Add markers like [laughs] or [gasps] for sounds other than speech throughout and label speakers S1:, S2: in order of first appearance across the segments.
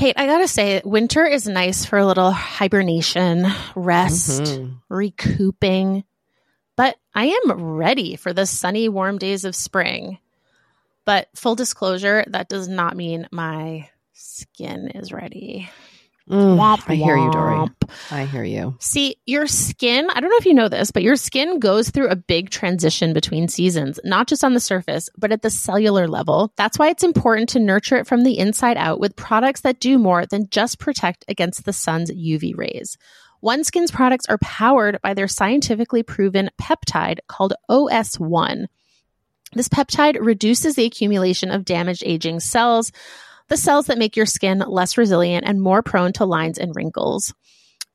S1: Kate, I gotta say, winter is nice for a little hibernation, rest,
S2: Mhm.
S1: recouping. But I am ready for the sunny, warm days of spring. But full disclosure, that does not mean my skin is ready.
S2: Mm,
S1: Womp
S2: I hear you,
S1: Doree.
S2: I hear you.
S1: See, your skin, I don't know if you know this, but your skin goes through a big transition between seasons, not just on the surface, but at the cellular level. That's why it's important to nurture it from the inside out with products that do more than just protect against the sun's UV rays. OneSkin's products are powered by their scientifically proven peptide called OS1. This peptide reduces the accumulation of damaged aging cells, the cells that make your skin less resilient and more prone to lines and wrinkles.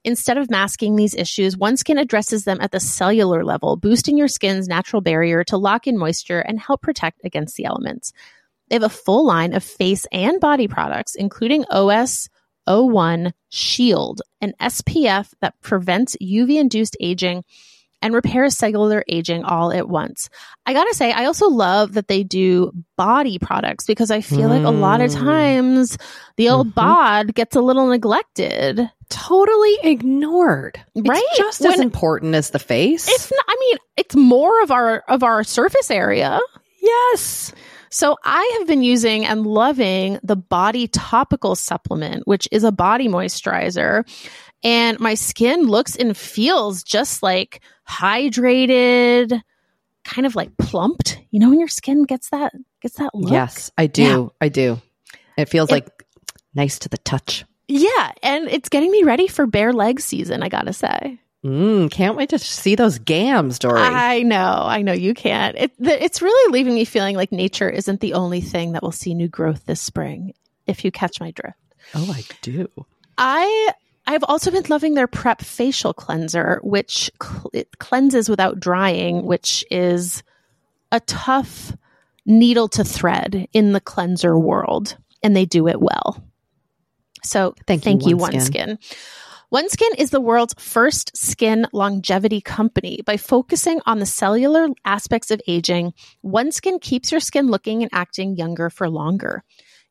S1: Instead of masking these issues, OneSkin addresses them at the cellular level, boosting your skin's natural barrier to lock in moisture and help protect against the elements. They have a full line of face and body products, including OS 01 Shield, an SPF that prevents UV induced aging and repairs cellular aging all at once. I gotta say, I also love that they do body products because I feel like a lot of
S2: Mm.
S1: times the old
S2: Mhm.
S1: bod gets a little neglected.
S2: Totally ignored.
S1: Right.
S2: It's just as important as the face.
S1: It's not, I mean, it's more of our of our surface area.
S2: yes.
S1: So I have been using and loving the body topical supplement, which is a body moisturizer. And my skin looks and feels just like hydrated, kind of like plumped. You know when your skin gets that gets that look?
S2: Yes, I do.
S1: Yeah.
S2: I do. It feels
S1: It-
S2: like nice to the touch.
S1: Yeah, and it's getting me ready for bare leg season, I gotta say.
S2: Mm, can't wait to see those gams, Doree.
S1: I know, I know you can't. It, it's really leaving me feeling like nature isn't the only thing that will see new growth this spring, if you catch my drift.
S2: oh, I do.
S1: I I've also been loving their Prep facial cleanser, which cl- it cleanses without drying, which is a tough needle to thread in the cleanser world, and they do it well. So
S2: Thank you,
S1: thank you,
S2: OneSkin.
S1: OneSkin. OneSkin is the world's first skin longevity company. By focusing on the cellular aspects of aging, OneSkin keeps your skin looking and acting younger for longer.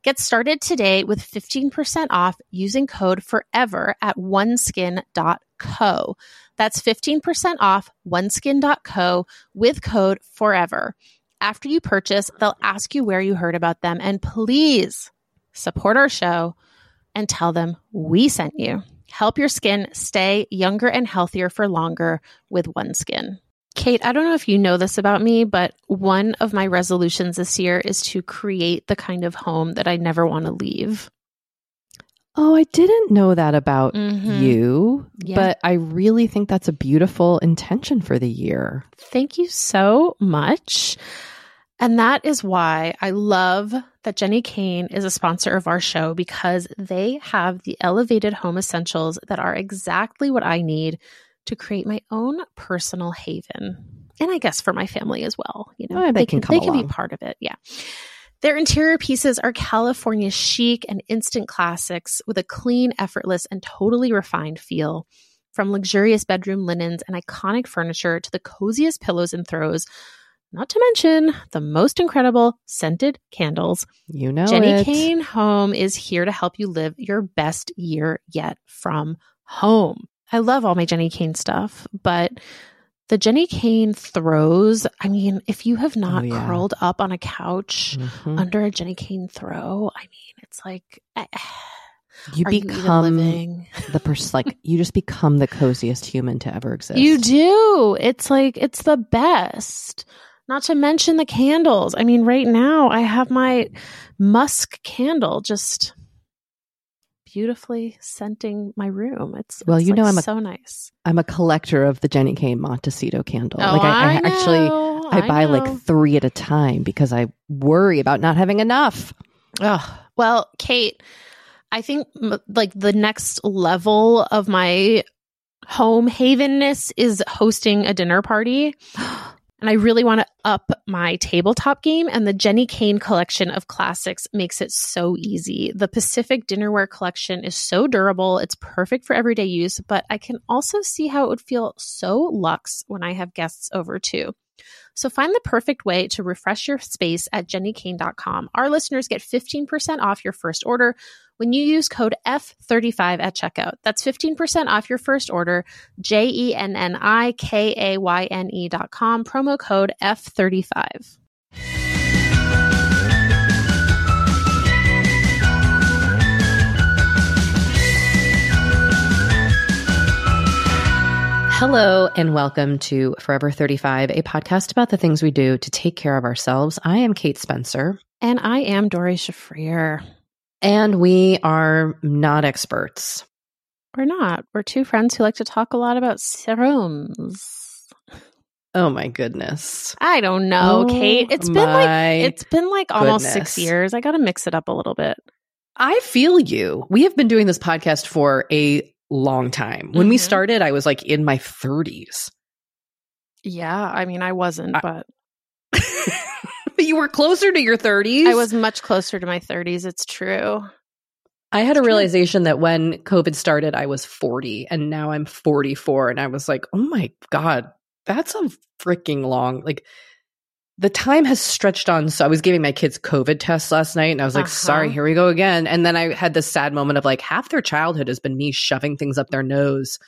S1: Get started today with 15% off using code FOREVER at oneskin.co. That's 15% off oneskin.co with code FOREVER. After you purchase, they'll ask you where you heard about them. And please support our show and tell them we sent you. Help your skin stay younger and healthier for longer with OneSkin. Kate, I don't know if you know this about me, but one of my resolutions this year is to create the kind of home that I never want to leave.
S2: Oh, I didn't know that about
S1: Mhm.
S2: you,
S1: Yeah.
S2: but I really think that's a beautiful intention for the year.
S1: Thank you so much. And that is why I love that Jenni Kayne is a sponsor of our show because they have the elevated home essentials that are exactly what I need to create my own personal haven. And I guess for my family as well. You know,
S2: Oh, they can come
S1: they can be part of it. Yeah. Their interior pieces are California chic and instant classics with a clean, effortless, and totally refined feel. From luxurious bedroom linens and iconic furniture to the coziest pillows and throws, not to mention the most incredible scented candles.
S2: You know
S1: Jenni
S2: it.
S1: Kayne Home is here to help you live your best year yet from home. I love all my Jenni Kayne stuff, but the Jenni Kayne throws, I mean, if you have not
S2: Oh, yeah.
S1: curled up on a couch
S2: Mhm.
S1: under a Jenni Kayne throw, I mean, it's like, eh,
S2: You
S1: are you
S2: become
S1: living?
S2: the person, like, [laughs] you just become the coziest human to ever exist.
S1: You do. It's like, it's the best. Not to mention the candles. I mean, right now I have my musk candle just beautifully scenting my room. It's
S2: Well,
S1: it's
S2: you know
S1: like
S2: I'm a-
S1: so nice.
S2: I'm a collector of the Jenni Kayne Montecito candle.
S1: Oh,
S2: like, I, I
S1: I
S2: actually,
S1: know,
S2: I buy
S1: know.
S2: like three at a time because I worry about not having enough.
S1: Oh, well, Kate, I think like the next level of my home havenness is hosting a dinner party. [gasps] [gasps] And I really want to up my tabletop game, and the Jenni Kayne collection of classics makes it so easy. The Pacific Dinnerware collection is so durable, it's perfect for everyday use, but I can also see how it would feel so luxe when I have guests over too. So find the perfect way to refresh your space at jennikayne.com. Our listeners get 15% off your first order when you use code F35 at checkout. That's 15% off your first order, J E N N I K A Y N E dot com, promo code F35.
S2: Hello and welcome to Forever 35, a podcast about the things we do to take care of ourselves. I am Kate Spencer.
S1: And I am Doree Shafrir.
S2: And we are not experts.
S1: We're not. We're two friends who like to talk a lot about serums.
S2: Oh my goodness.
S1: I don't know,
S2: Oh
S1: Kate. It's been like it's been like almost
S2: goodness.
S1: six years. I gotta mix it up a little bit.
S2: I feel you. We have been doing this podcast for a long time. When we
S1: Mhm.
S2: started, I was like in my 30s.
S1: Yeah, I mean I wasn't,
S2: I-
S1: but [laughs]
S2: but you were closer to your 30s.
S1: I was much closer to my thirties, it's true.
S2: I had a realization that when COVID started, I was 40 and now I'm 44. And I was like, oh my God, that's a freaking long, like, the time has stretched on. So I was giving my kids COVID tests last night and I was like,
S1: Uh-huh.
S2: sorry, here we go again. And then I had this sad moment of like, half their childhood has been me shoving things up their nose,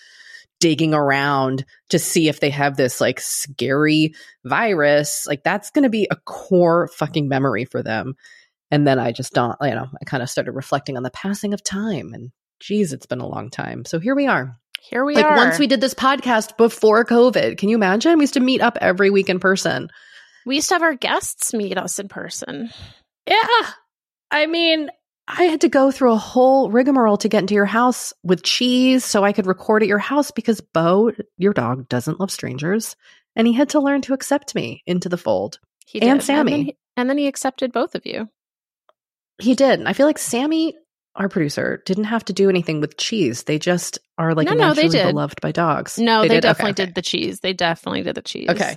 S2: digging around to see if they have this like scary virus. Like, that's going to be a core fucking memory for them. And then I just don't, you know, I kind of started reflecting on the passing of time and geez, it's been a long time. So here we are.
S1: Here we
S2: like
S1: are.
S2: Like once we did this podcast before COVID, can you imagine? We used to meet up every week in person.
S1: We used to have our guests meet us in person.
S2: Yeah. I mean, I had to go through a whole rigmarole to get into your house with cheese so I could record at your house because Bo, your dog, doesn't love strangers. And he had to learn to accept me into the fold.
S1: He
S2: And
S1: did.
S2: Sammy.
S1: then he, and then he accepted both of you.
S2: He did. And I feel like Sammy, our producer, didn't have to do anything with cheese. They just are like
S1: No, no, they did.
S2: beloved by dogs.
S1: No, they,
S2: did?
S1: Definitely
S2: okay.
S1: did the cheese. They definitely did the cheese.
S2: Okay.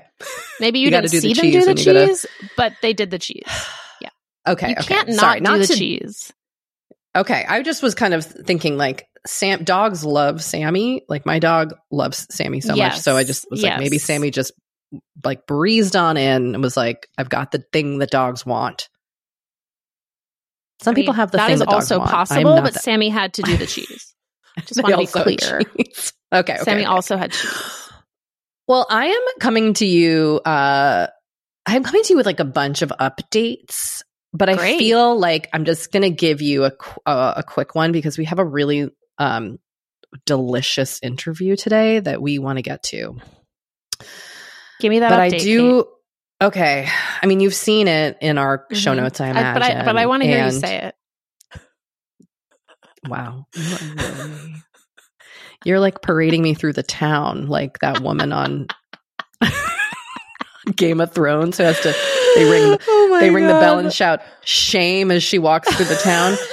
S1: Maybe [laughs] you,
S2: You
S1: didn't
S2: the
S1: see them do the
S2: you gotta-
S1: cheese, but they did the cheese. [sighs] Yeah.
S2: okay.
S1: you
S2: okay.
S1: can't not
S2: Sorry,
S1: do the
S2: to-
S1: cheese.
S2: Okay. I just was kind of thinking like Sam dogs love Sammy. Like my dog loves Sammy so much. So I just was like, maybe. Sammy just like breezed on in and was like, I've got the thing that dogs want. Some
S1: I mean,
S2: people have the
S1: that
S2: thing
S1: is
S2: that
S1: also. Possible, but
S2: that-
S1: Sammy had to do the cheese. [laughs] Just want to be clear.
S2: cheese. [laughs] Okay, okay.
S1: Sammy
S2: okay.
S1: also had cheese.
S2: Well, I am coming to you. Uh, I'm coming to you with like a bunch of updates, but I feel like I'm just going to give you a uh, a quick one because we have a really um, delicious interview today that we want to get to.
S1: Give me that.
S2: but I
S1: update,
S2: do. Okay, I mean you've seen it in our show
S1: Mhm.
S2: notes. I imagine,
S1: I- but I but I want to hear you say it.
S2: Wow. You are like parading me through the town like that woman on [laughs] Game of Thrones who has to they ring the,
S1: Oh
S2: they ring the bell and shout shame as she walks through the town. [laughs]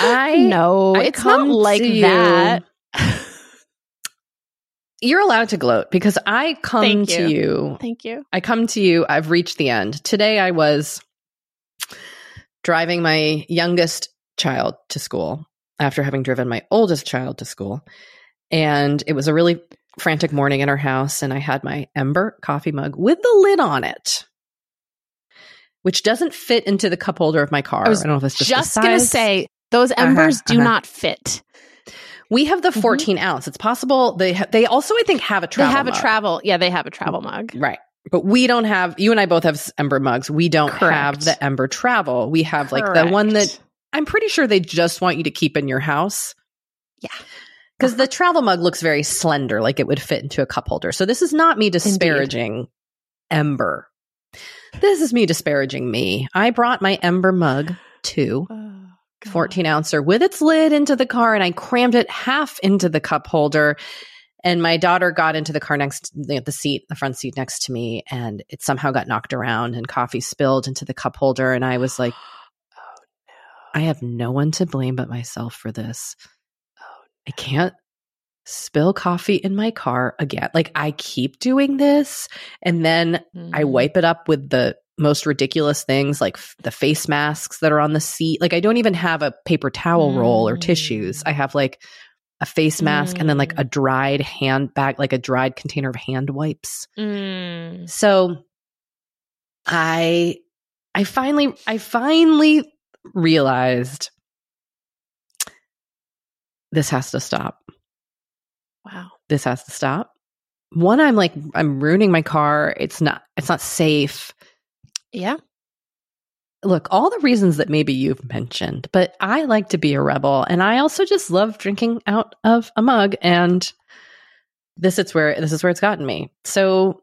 S2: I
S1: know.
S2: I
S1: it's not like that.
S2: You're allowed to gloat because I come
S1: Thank
S2: to
S1: you.
S2: you
S1: Thank you.
S2: I come to you. I've reached the end. Today I was driving my youngest child to school after having driven my oldest child to school. And it was a really frantic morning in our house. And I had my Ember coffee mug with the lid on it, which doesn't fit into the cup holder of my car.
S1: I was
S2: don't know if it's just,
S1: Just gonna say those
S2: Uh-huh,
S1: embers do
S2: uh-huh.
S1: not fit.
S2: We have the
S1: Mhm.
S2: 14 ounce. It's possible they ha- they also I think have a travel
S1: they have
S2: mug.
S1: a travel. Yeah, they have a travel mug.
S2: Right. But we don't have, you and I both have Ember mugs. We don't
S1: Correct.
S2: have the Ember Travel. We have like the one that I'm pretty sure they just want you to keep in your house.
S1: Yeah.
S2: Because the travel mug looks very slender, like it would fit into a cup holder. So this is not me disparaging Ember. This is me disparaging me. I brought my Ember mug too.
S1: God.
S2: 14 ouncer with its lid into the car and I crammed it half into the cup holder. And my daughter got into the car next, the the seat, the front seat next to me, and it somehow got knocked around and coffee spilled into the cup holder. And I was like, [gasps]
S1: Oh,
S2: I have no one to blame but myself for this.
S1: Oh,
S2: I can't spill coffee in my car again. Like I keep doing this and then I
S1: Mhm.
S2: wipe it up with the most ridiculous things like f- the face masks that are on the seat. Like I don't even have a paper towel roll or tissues.
S1: Mm.
S2: I have like a face mask, and then like
S1: Mm.
S2: a dried hand bag, like a dried container of hand wipes.
S1: Mm.
S2: So I I finally I finally realized this has to stop.
S1: Wow.
S2: This has to stop. One I'm like I'm ruining my car. It's not it's not safe.
S1: Yeah.
S2: Look, all the reasons that maybe you've mentioned, but I like to be a rebel and I also just love drinking out of a mug and this is where this is where it's gotten me. So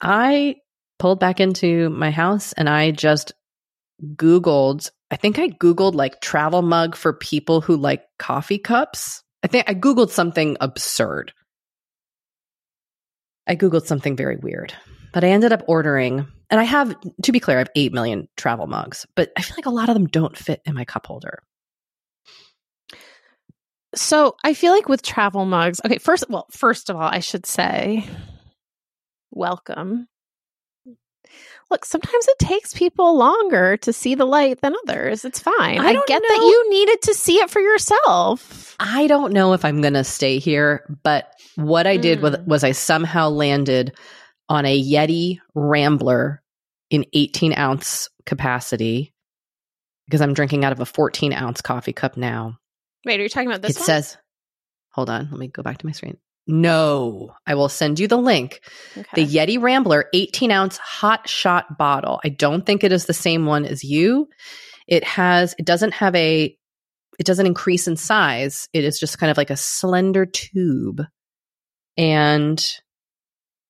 S2: I pulled back into my house and I just Googled, I think I Googled like travel mug for people who like coffee cups. I think I Googled something absurd. I Googled something very weird, but I ended up ordering, and I have, to be clear, I have 8 million travel mugs, but I feel like a lot of them don't fit in my cup holder.
S1: So I feel like with travel mugs, okay, first well, first of all, I should say welcome. Look, sometimes it takes people longer to see the light than others. It's fine.
S2: I
S1: I, get that you needed to see it for yourself.
S2: I don't know if I'm going to stay here, but what I did was,
S1: Mm.
S2: was I somehow landed on a Yeti Rambler in 18 ounce capacity because I'm drinking out of a 14 ounce coffee cup now.
S1: Wait, are you talking about this
S2: it
S1: one?
S2: says, hold on, let me go back to my screen. No, I will send you the link.
S1: okay.
S2: The Yeti Rambler 18 ounce hot shot bottle. I don't think it is the same one as you. It has, it doesn't have a, it doesn't increase in size. It is just kind of like a slender tube. And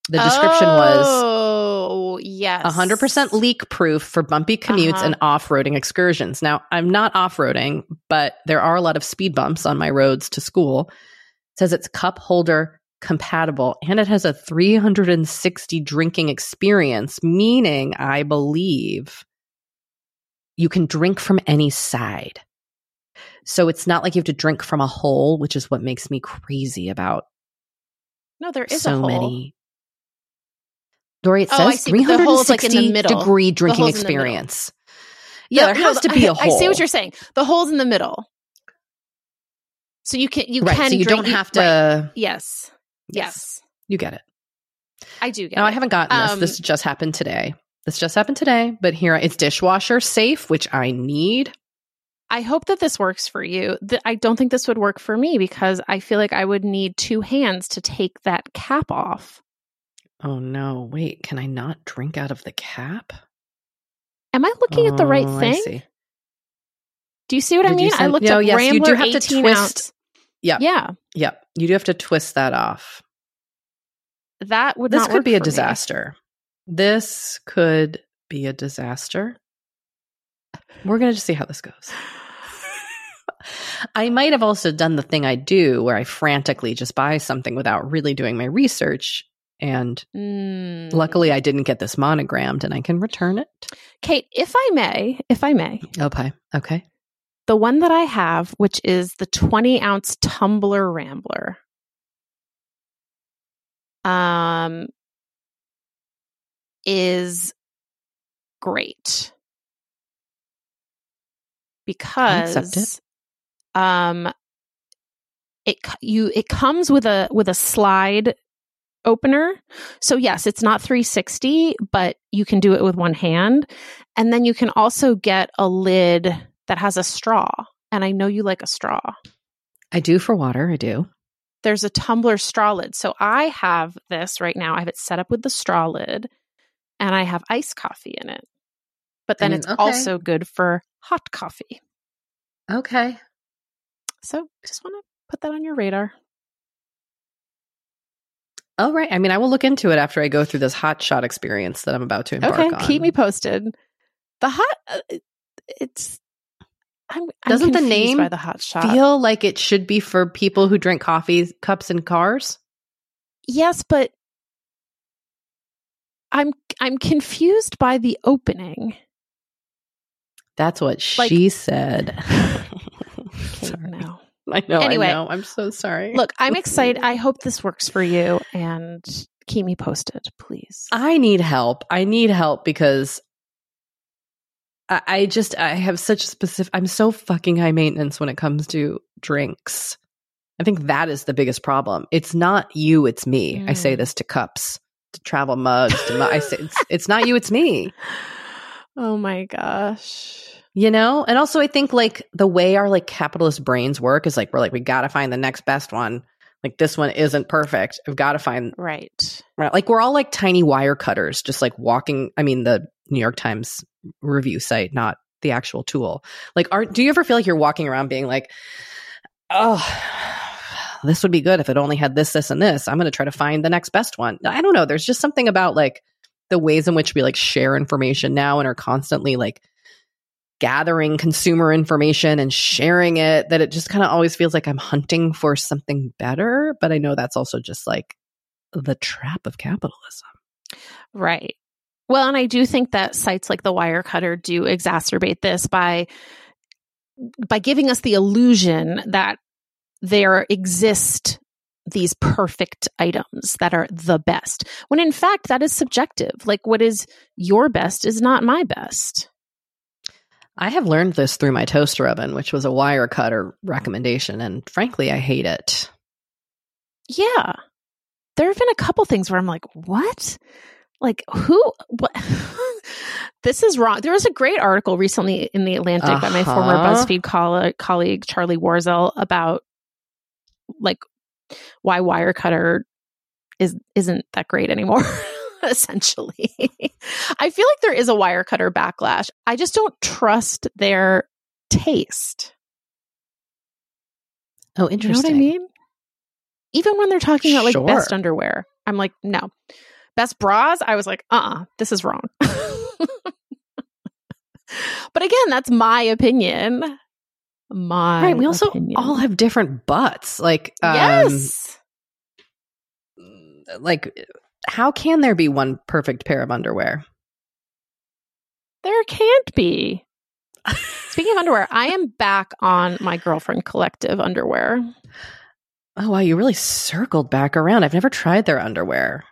S2: the description was
S1: Oh, yes.
S2: 100% leak proof for bumpy commutes
S1: Uh-huh.
S2: and off roading excursions. Now, I'm not off roading, but there are a lot of speed bumps on my roads to school. It says it's cup holder compatible and it has a 360 drinking experience, meaning I believe you can drink from any side. So it's not like you have to drink from a hole, which is what makes me crazy about
S1: No, there is
S2: so
S1: a hole.
S2: many. Doree, it
S1: Oh,
S2: says
S1: see, but the hole's, like, in the
S2: 360
S1: middle.
S2: degree drinking
S1: in the
S2: experience. Yeah,
S1: No,
S2: there
S1: no,
S2: has to be a hole.
S1: I see what you're saying. The hole's in the middle. So you can you
S2: right,
S1: can
S2: so you
S1: drink-
S2: don't have to.
S1: right. Yes. Yes.
S2: you get it.
S1: I do get
S2: Now I haven't gotten this.
S1: Um,
S2: this just happened today. This just happened today, but here it's dishwasher safe, which I need.
S1: I hope that this works for you. Th- I don't think this would work for me because I feel like I would need two hands to take that cap off.
S2: Oh no! Wait, can I not drink out of the cap?
S1: Am I looking at the right
S2: Oh, I
S1: thing? Do you see what I
S2: Did you
S1: mean? I
S2: send-
S1: looked
S2: No,
S1: up oh,
S2: yes, you
S1: Rambler
S2: do have to twist-
S1: ounce.
S2: Yeah.
S1: Yeah,
S2: Yep, you do have to twist that off.
S1: that would
S2: This
S1: not
S2: could be a
S1: for me.
S2: disaster. This could be a disaster. We're going to just see how this goes. I might have also done the thing I do where I frantically just buy something without really doing my research. And
S1: Mm.
S2: luckily, I didn't get this monogrammed and I can return it.
S1: Kate, if I may, if I may,
S2: Okay. Okay.
S1: the one that I have, which is the 20 ounce tumbler rambler, um, is great because
S2: it.
S1: um it you it comes with a with a slide opener so yes it's not 360 but you can do it with one hand and then you can also get a lid that has a straw and i know you like a straw
S2: I do for water. I do.
S1: there's a tumbler straw lid. So I have this right now. I have it set up with the straw lid and I have iced coffee in it. But then
S2: mean,
S1: it's
S2: okay.
S1: also good for hot coffee.
S2: Okay.
S1: So just want to put that on your radar.
S2: All right. I mean, I will look into it after I go through this hot shot experience that I'm about to embark
S1: Okay,
S2: on.
S1: keep me posted. The hot uh, it's I'm, I'm
S2: Doesn't the name
S1: by the hot shot.
S2: feel like it should be for people who drink coffee cups in cars?
S1: yes, but I'm I'm confused by the opening.
S2: That's what
S1: Like-
S2: she said. [laughs]
S1: Okay, [laughs]
S2: Sorry.
S1: no. [laughs]
S2: I know.
S1: Anyway.
S2: I know. I'm so sorry.
S1: Look, I'm [laughs] excited. I hope this works for you and keep me posted, please.
S2: I need help. I need help because I, I just I have such specific. I'm so fucking high maintenance when it comes to drinks. I think that is the biggest problem. It's not you, it's me. I say
S1: Mm.
S2: this to cups, to travel mugs, to mu- I say it's, it's not you, it's me. [laughs]
S1: Oh my gosh.
S2: You know? And also I think like the way our like capitalist brains work is like we're like we got to find the next best one. Like this one isn't perfect. We've got to find
S1: Right.
S2: right. Like we're all like tiny wire cutters just like walking, I mean the New York Times review site, not the actual tool. Like are do you ever feel like you're walking around being like oh [sighs] this would be good if it only had this this and this. I'm going to try to find the next best one. I don't know. There's just something about like the ways in which we like share information now and are constantly like gathering consumer information and sharing it that it just kind of always feels like I'm hunting for something better, but I know that's also just like the trap of capitalism.
S1: Right. Well, and I do think that sites like the Wirecutter do exacerbate this by by giving us the illusion that there exist these perfect items that are the best. When in fact that is subjective. Like what is your best is not my best.
S2: I have learned this through my toaster oven, which was a wire cutter recommendation, and frankly, I hate it.
S1: Yeah. There have been a couple things where I'm like, what? Like who what [laughs] this is wrong. There was a great article recently in the Atlantic by my former
S2: Uh-huh.
S1: BuzzFeed coll- colleague Charlie Warzel about like why Wirecutter is isn't that great anymore. [laughs] [laughs] essentially, I feel like there is a Wirecutter backlash. I just don't trust their taste.
S2: Oh,
S1: You know
S2: interesting.
S1: what I mean? Even when they're talking about like best underwear, I'm like, no. Best bras, I was like, uh uh this is wrong. [laughs] but again, that's my opinion. My
S2: Right. We also
S1: opinion.
S2: all have different butts. Like, um,
S1: yes.
S2: like, how can there be one perfect pair of underwear?
S1: There can't be. [laughs] Speaking of underwear, I am back on my girlfriend collective underwear.
S2: Oh, wow. You really circled back around. I've never tried their underwear.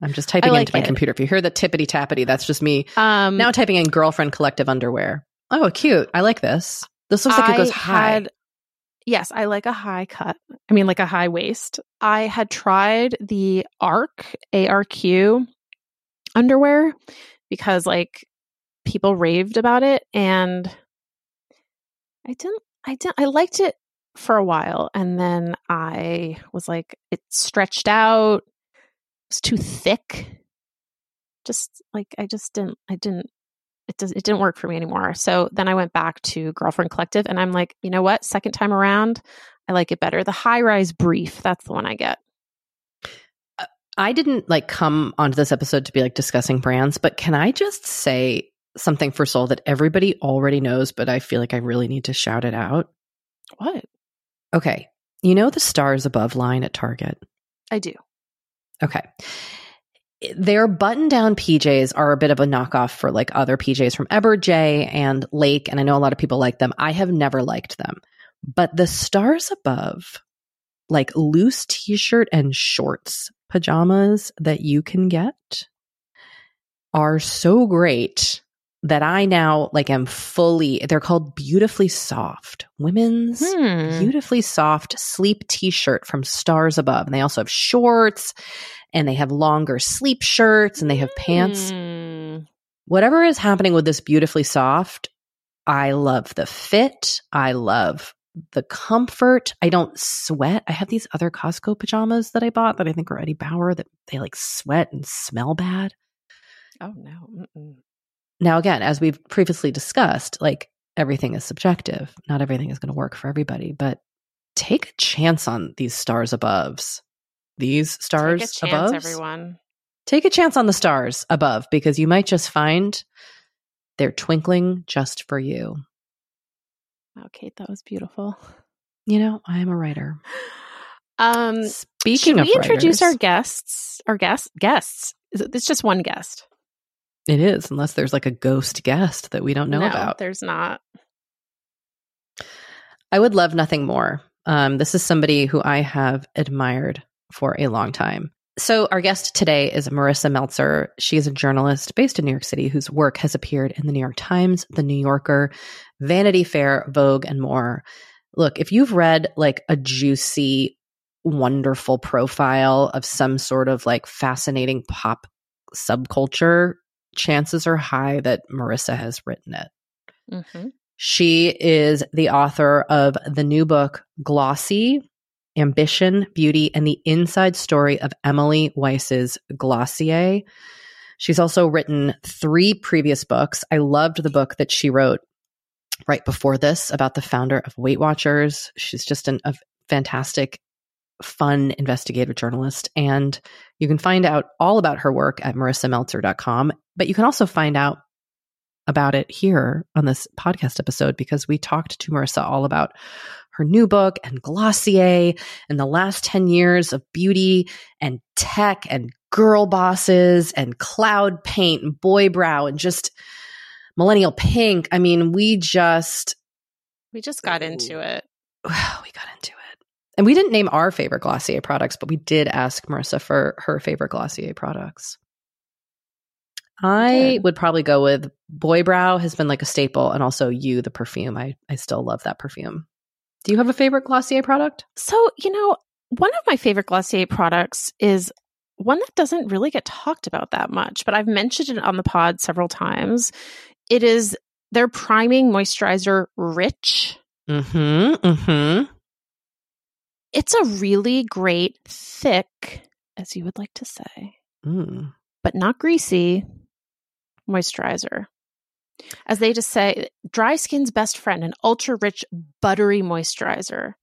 S2: I'm just typing
S1: like
S2: into my
S1: it.
S2: computer. If you hear the tippity tappity, that's just me
S1: Um
S2: now typing in girlfriend collective underwear. Oh, cute. I like this. This looks like it goes high.
S1: had- yes, I like a high cut. I mean, like a high waist. I had tried the ARC, ARQ underwear because like people raved about it and I didn't, I didn't, I liked it for a while and then I was like, it stretched out, it was too thick. Just like, I just didn't, I didn't it does it didn't work for me anymore. So then I went back to Girlfriend Collective and I'm like, you know what? Second time around, I like it better. The high rise brief, that's the one I get.
S2: Uh, I didn't like come onto this episode to be like discussing brands, but can I just say something for Soul that everybody already knows, but I feel like I really need to shout it out?
S1: What?
S2: Okay. You know the stars above line at Target?
S1: I do.
S2: Okay. Their button down PJs are a bit of a knockoff for like other PJs from Eberjey and Lake, and I know a lot of people like them. I have never liked them. But the stars above, like loose t shirt and shorts pajamas that you can get, are so great that I now like am fully, they're called Beautifully Soft. Women's
S1: Hmm.
S2: beautifully soft sleep t-shirt from Stars Above. And they also have shorts and they have longer sleep shirts and they have pants.
S1: Hmm.
S2: Whatever is happening with this beautifully soft, I love the fit. I love the comfort. I don't sweat. I have these other Costco pajamas that I bought that I think are Eddie Bauer that they like sweat and smell bad.
S1: Oh no. Mm-mm.
S2: Now, again, as we've previously discussed, like everything is subjective. Not everything is going to work for everybody, but take a chance on these stars aboves. These stars
S1: Take a chance,
S2: above.
S1: everyone.
S2: Take a chance on the stars above because you might just find they're twinkling just for you.
S1: Wow, Kate, that was beautiful.
S2: You know, I am a writer.
S1: Um
S2: Speaking
S1: should
S2: of
S1: we introduce our guests? Our guests guests. It's just one guest.
S2: it is, unless there's like a ghost guest that we don't know
S1: no,
S2: about.
S1: There's not.
S2: I would love nothing more. Um, this is somebody who I have admired for a long time. So, our guest today is Marisa Meltzer. She is a journalist based in New York City whose work has appeared in the New York Times, The New Yorker, Vanity Fair, Vogue, and more. look, if you've read like a juicy, wonderful profile of some sort of like fascinating pop subculture, chances are high that Marissa has written it. Mm-hmm. She is the author of the new book, Glossy Ambition, Beauty, and the Inside Story of Emily Weiss's Glossier. She's also written three previous books. I loved the book that she wrote right before this about the founder of Weight Watchers. She's just an, a fantastic, fun investigative journalist. And you can find out all about her work at marisameltzer.com. But you can also find out about it here on this podcast episode because we talked to Marisa all about her new book and Glossier and the last 10 years of beauty and tech and girl bosses and cloud paint and boy brow and just millennial pink. I mean, we just
S1: we just got into it. [sighs]
S2: we got into it. And we didn't name our favorite Glossier products, but we did ask Marisa for her favorite Glossier products. I would probably go with Boy Brow has been like a staple and also you the perfume. I I still love that perfume. Do you have a favorite Glossier product?
S1: So, you know, one of my favorite Glossier products is one that doesn't really get talked about that much, but I've mentioned it on the pod several times. It is their priming moisturizer Rich.
S2: Mhm. Mhm.
S1: It's a really great thick, as you would like to say.
S2: Mm.
S1: But not greasy moisturizer. As they just say, dry skin's best friend, an ultra rich, buttery moisturizer.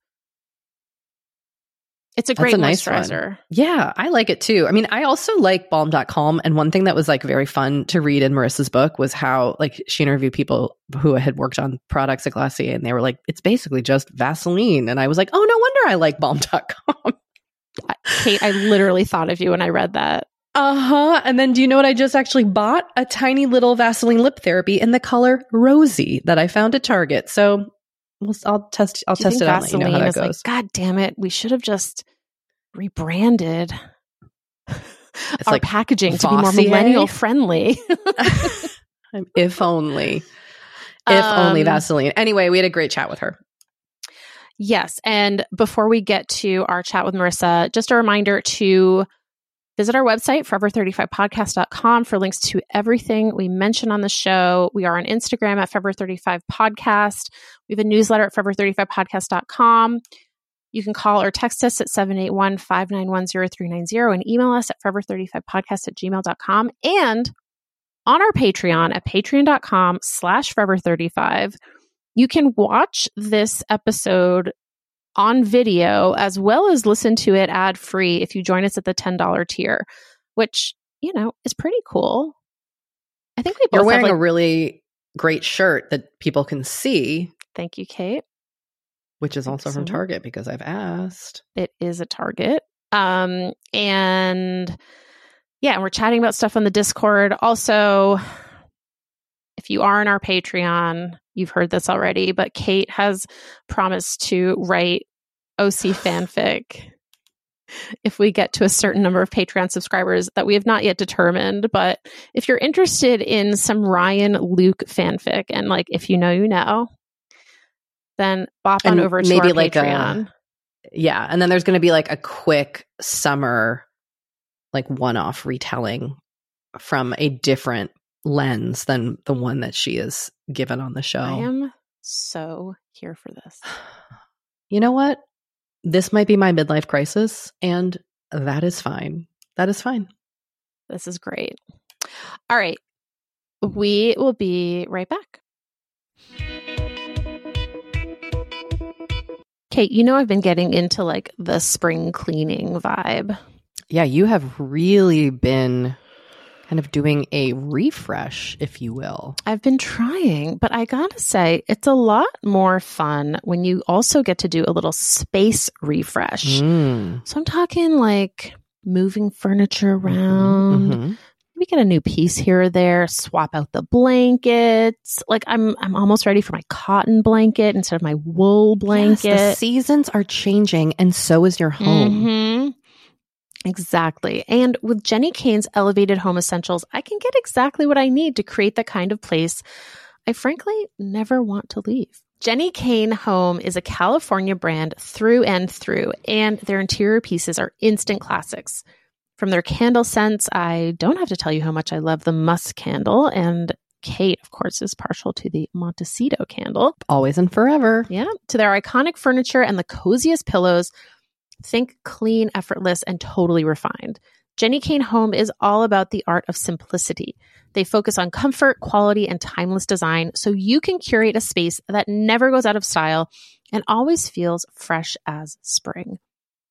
S1: It's a great a nice moisturizer.
S2: One. Yeah, I like it too. I mean, I also like Balm Dotcom. And one thing that was like very fun to read in Marisa's book was how like she interviewed people who had worked on products at Glossier and they were like, it's basically just Vaseline. And I was like, oh, no wonder I like Balm Dotcom.
S1: Kate, I literally thought of you when I read that.
S2: Uh huh. And then do you know what I just actually bought? A tiny little Vaseline lip therapy in the color rosy that I found at Target. So we'll, I'll test. I'll test it out. Vaseline you know how that goes.
S1: Like, God damn it! We should have just rebranded it's our like packaging Vossier? to be more millennial friendly. [laughs]
S2: if only. If um, only Vaseline. Anyway, we had a great chat with her.
S1: Yes. And before we get to our chat with Marisa, just a reminder to Visit our website, forever35podcast.com, for links to everything we mention on the show. We are on Instagram at forever35podcast. We have a newsletter at forever35podcast.com. You can call or text us at 781 591 0390 and email us at forever35podcast at gmail.com. And on our Patreon at patreon.com slash forever35, you can watch this episode on video as well as listen to it ad free if you join us at the $10 tier, which, you know, is pretty cool. I think we both
S2: You're wearing
S1: like,
S2: a really great shirt that people can see.
S1: Thank you, Kate.
S2: Which is also from Target because I've asked.
S1: It is a Target. Um, and yeah, and we're chatting about stuff on the Discord. Also, if you are in our Patreon, you've heard this already, but Kate has promised to write OC fanfic if we get to a certain number of Patreon subscribers that we have not yet determined. But if you're interested in some Ryan Luke fanfic, and like if you know, you know, then bop on over to maybe like uh, Patreon. A,
S2: yeah, and then there's going to be like a quick summer, like one-off retelling from a different lens than the one that she is given on the show. I
S1: am so here for this. [sighs]
S2: You know what? This might be my midlife crisis, and that is fine. That is fine.
S1: This is great. All right. We will be right back. Kate, you know, I've been getting into like the spring cleaning vibe.
S2: Yeah, you have really been kind of doing a refresh, if you will.
S1: I've been trying, but I gotta say, it's a lot more fun when you also get to do a little space refresh. Mm. So I'm talking like moving furniture mm-hmm, around. Mm-hmm. We get a new piece here or there, swap out the blankets. Like I'm I'm almost ready for my cotton blanket instead of my wool blanket. Yes,
S2: the seasons are changing and so is your home.
S1: Mm-hmm. Exactly. And with Jenni Kayne's elevated home essentials, I can get exactly what I need to create the kind of place I frankly never want to leave. Jenni Kayne Home is a California brand through and through, and their interior pieces are instant classics. From their candle scents, I don't have to tell you how much I love the musk candle, and Kate, of course, is partial to the Montecito candle.
S2: Always and forever.
S1: Yeah, to their iconic furniture and the coziest pillows. Think clean, effortless, and totally refined. Jenni Kayne Home is all about the art of simplicity. They focus on comfort, quality, and timeless design so you can curate a space that never goes out of style and always feels fresh as spring.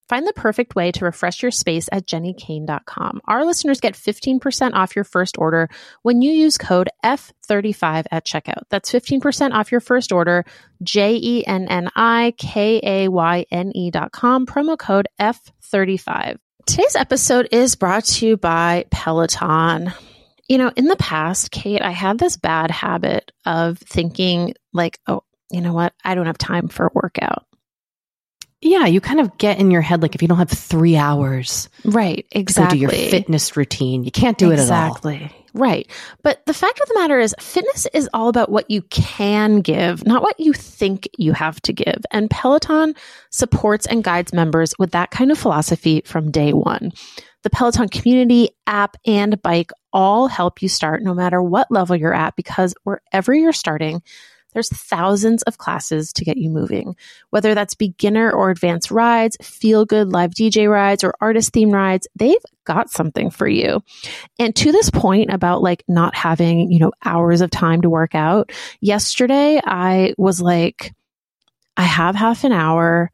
S1: Find the perfect way to refresh your space at jennikayne.com. Our listeners get 15% off your first order when you use code F35 at checkout. That's 15% off your first order, J E N N I K A Y N E.com, promo code F35. Today's episode is brought to you by Peloton. You know, in the past, Kate, I had this bad habit of thinking, like, oh, you know what? I don't have time for a workout.
S2: Yeah, you kind of get in your head like if you don't have three hours
S1: Right, Exactly.
S2: to
S1: exactly.
S2: do your fitness routine, you can't do it at all.
S1: Exactly. Right. But the fact of the matter is, fitness is all about what you can give, not what you think you have to give. And Peloton supports and guides members with that kind of philosophy from day one. The Peloton community, app, and bike all help you start no matter what level you're at because wherever you're starting, there's thousands of classes to get you moving. Whether that's beginner or advanced rides, feel good live DJ rides, or artist theme rides, they've got something for you. And to this point about like not having, you know, hours of time to work out, yesterday I was like, I have half an hour.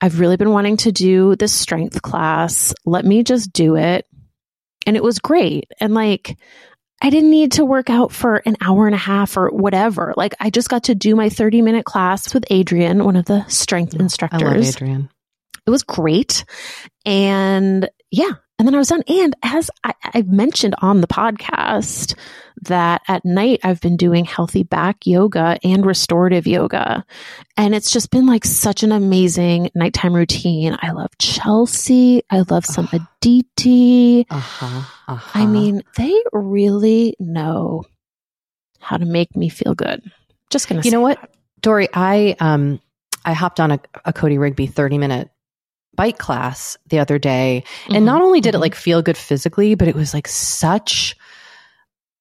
S1: I've really been wanting to do this strength class. Let me just do it. And it was great. And like, I didn't need to work out for an hour and a half or whatever. Like, I just got to do my 30 minute class with Adrian, one of the strength instructors.
S2: I love Adrian.
S1: it was great. And yeah, and then I was done. And as I, I've mentioned on the podcast, that at night I've been doing healthy back yoga and restorative yoga. And it's just been like such an amazing nighttime routine. I love Chelsea. I love some Aditi.
S2: Uh-huh. uh-huh.
S1: I mean, they really know how to make me feel good. Just gonna
S2: You
S1: say
S2: know what? Doree, I um I hopped on a, a Cody Rigsby 30 minute bike class the other day. And
S1: Mhm,
S2: not only did it
S1: mhm.
S2: like feel good physically, but it was like such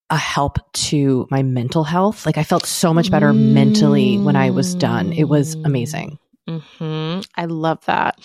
S2: a help to my mental health. Like I felt so much better mentally when I was done. It was amazing.
S1: Mm.
S2: amazing.
S1: hmm I love that.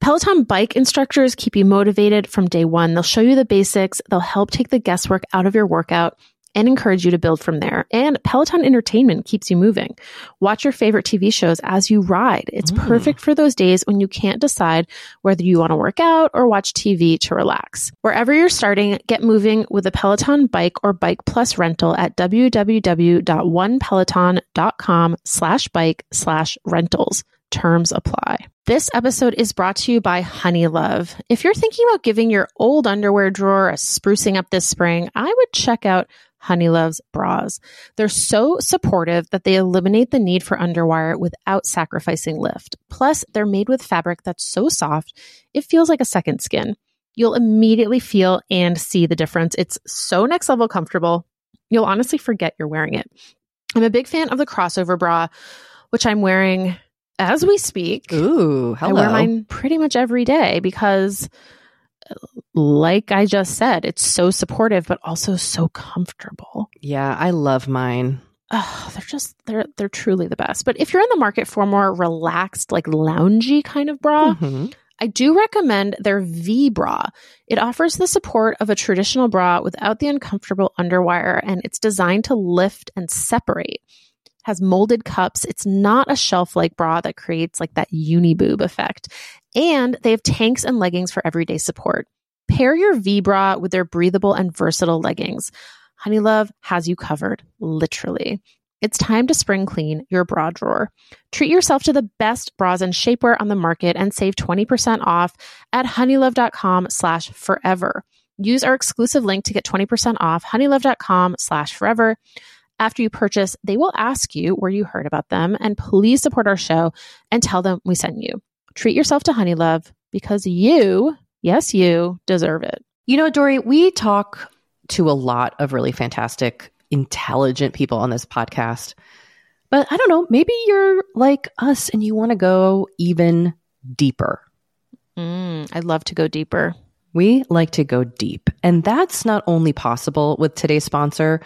S1: Peloton bike instructors keep you motivated from day one. They'll show you the basics, they'll help take the guesswork out of your workout and encourage you to build from there. And Peloton Entertainment keeps you moving. Watch your favorite TV shows as you ride. It's
S2: Mm.
S1: perfect for those days when you can't decide whether you want to work out or watch TV to relax. Wherever you're starting, get moving with a Peloton bike or bike plus rental at www.onepeloton.com slash bike slash rentals. Terms apply. This episode is brought to you by Honeylove. If you're thinking about giving your old underwear drawer a sprucing up this spring, I would check out Honeylove's bras. They're so supportive that they eliminate the need for underwire without sacrificing lift. Plus, they're made with fabric that's so soft, it feels like a second skin. You'll immediately feel and see the difference. It's so next level comfortable. You'll honestly forget you're wearing it. I'm a big fan of the crossover bra, which I'm wearing as we speak.
S2: Ooh, hello.
S1: I wear mine pretty much every day because, like I just said, it's so supportive, but also so comfortable.
S2: Yeah, I love mine.
S1: Oh, they're just they're they're truly the best. But if you're in the market for a more relaxed, like loungy kind of bra,
S2: Mhm.
S1: I do recommend their V bra. It offers the support of a traditional bra without the uncomfortable underwire, and it's designed to lift and separate. Has molded cups. It's not a shelf like bra that creates like that uni boob effect. And they have tanks and leggings for everyday support. Pair your V bra with their breathable and versatile leggings. Honeylove has you covered, literally. It's time to spring clean your bra drawer. Treat yourself to the best bras and shapewear on the market and save 20% off at honeylove.com slash forever. Use our exclusive link to get 20% off honeylove.com slash forever. After you purchase, they will ask you where you heard about them and please support our show and tell them we sent you. Treat yourself to Honeylove because you, yes, you deserve it.
S2: You know, Doree, we talk to a lot of really fantastic, intelligent people on this podcast. But I don't know, maybe you're like us and you want to go even deeper.
S1: Mm, I'd love to go deeper.
S2: We like to go deep. And that's not only possible with today's sponsor,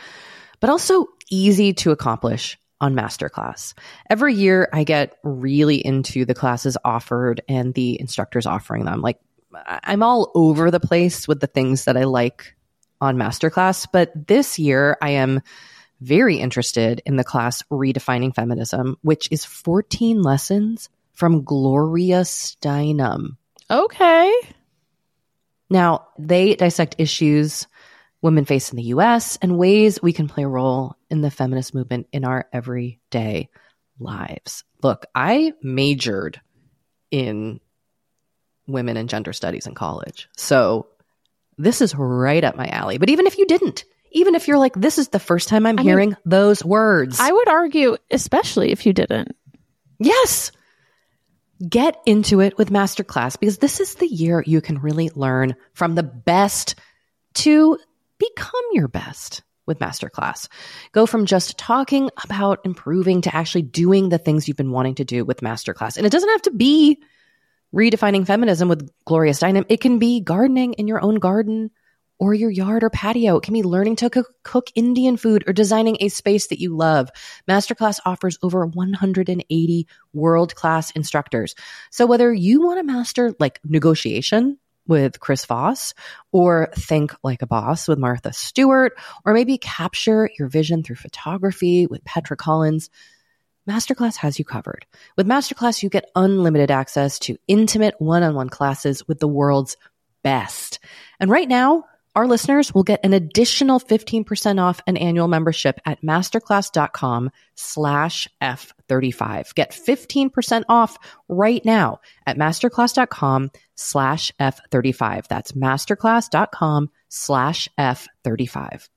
S2: but also easy to accomplish on Masterclass. Every year, I get really into the classes offered and the instructors offering them. Like, I'm all over the place with the things that I like on Masterclass, but this year I am very interested in the class Redefining Feminism, which is 14 lessons from Gloria Steinem.
S1: Okay.
S2: Now, they dissect issues women face in the US and ways we can play a role in the feminist movement in our everyday lives. Look, I majored in women and gender studies in college. So this is right up my alley. But even if you didn't, even if you're like, this is the first time I'm I hearing mean, those words,
S1: I would argue, especially if you didn't.
S2: Yes. Get into it with Masterclass because this is the year you can really learn from the best to become your best with Masterclass. Go from just talking about improving to actually doing the things you've been wanting to do with Masterclass. And it doesn't have to be redefining feminism with Gloria Steinem. It can be gardening in your own garden or your yard or patio. It can be learning to cook, Indian food or designing a space that you love. Masterclass offers over 180 world class instructors. So whether you want to master like negotiation, with Chris Voss, or Think Like a Boss with Martha Stewart, or maybe capture your vision through photography with Petra Collins. Masterclass has you covered. With Masterclass, you get unlimited access to intimate one on one classes with the world's best. And right now, our listeners will get an additional 15% off an annual membership at masterclass.com slash F35. Get 15% off right now at masterclass.com slash F35. That's masterclass.com slash F35.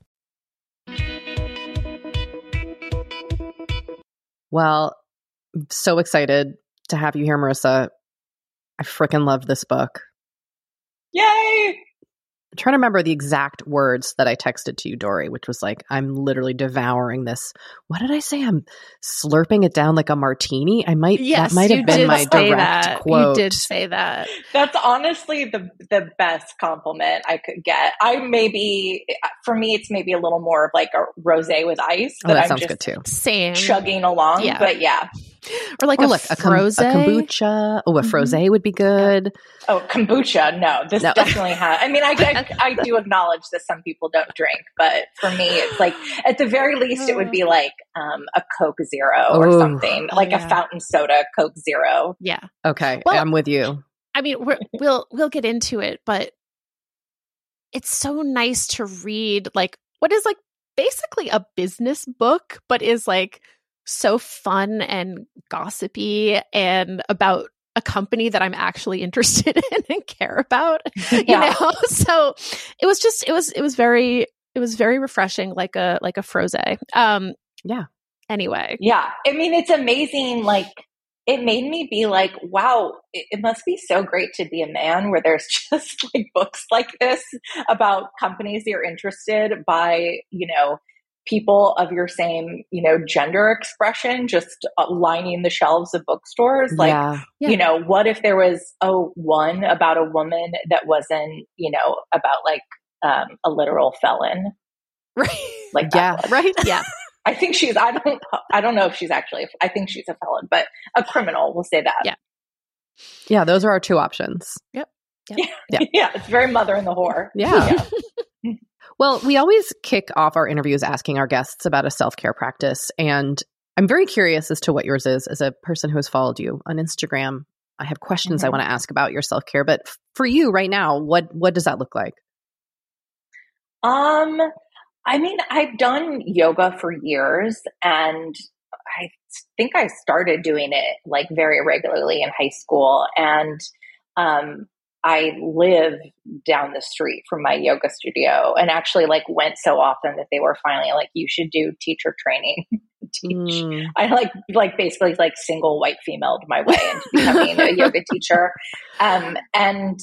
S2: Well, so excited to have you here, Marisa. I freaking love this book.
S3: Yay!
S2: I'm trying to remember the exact words that I texted to you, Doree, which was like, I'm literally devouring this. What did I say? I'm slurping it down like a martini. I might, yes, that might have been my direct
S1: that.
S2: quote.
S1: You did say that.
S3: That's honestly the, the best compliment I could get. I maybe, for me, it's maybe a little more of like a rose with ice.
S2: Oh, that I'm sounds good too.
S1: Same.
S3: Chugging along. Yeah. But yeah.
S1: Or like or a, like a, frosé.
S2: a kombucha. Oh, a frosé mm-hmm. would be good.
S3: Oh, kombucha. No, this no. definitely has. I mean, I, I, [laughs] I, do acknowledge that some people don't drink, but for me, it's like at the very least, it would be like um, a Coke Zero or Ooh. something, like oh, yeah. a fountain soda Coke Zero.
S1: Yeah.
S2: Okay, well, I'm with you.
S1: I mean, we will we'll get into it, but it's so nice to read like what is like basically a business book, but is like so fun and gossipy and about a company that I'm actually [laughs] interested in and care about. You yeah. know? [laughs] So it was just it was it was very it was very refreshing, like a like a frosé. Um
S2: yeah.
S1: Anyway.
S3: Yeah. I mean it's amazing, like it made me be like, wow, it, it must be so great to be a man where there's [laughs] just like books like this about companies you're interested by, you know, people of your same, you know, gender expression just lining the shelves of bookstores. Like, yeah. Yeah. you know, what if there was a one about a woman that wasn't, you know, about like um, a literal felon? [laughs]
S1: Right.
S3: Like,
S1: yeah. Right. [laughs]
S3: Yeah. I think she's, I don't, I don't know if she's actually, I think she's a felon, but a criminal, we'll say that.
S1: Yeah.
S2: Yeah. Those are our two options.
S1: Yep.
S3: yep. Yeah. [laughs] Yeah. yeah. It's very mother in the whore.
S2: yeah. yeah. Well, we always kick off our interviews asking our guests about a self care practice. And I'm very curious as to what yours is as a person who has followed you on Instagram. I have questions mm-hmm. I want to ask about your self care, but for you right now, what what does that look like?
S3: Um, I mean, I've done yoga for years, and I think I started doing it like very regularly in high school, and um, I live down the street from my yoga studio and actually like went so often that they were finally like, you should do teacher training. [laughs] Teach. Mm. I like, like basically like single white female my way into becoming a yoga [laughs] teacher. Um, and,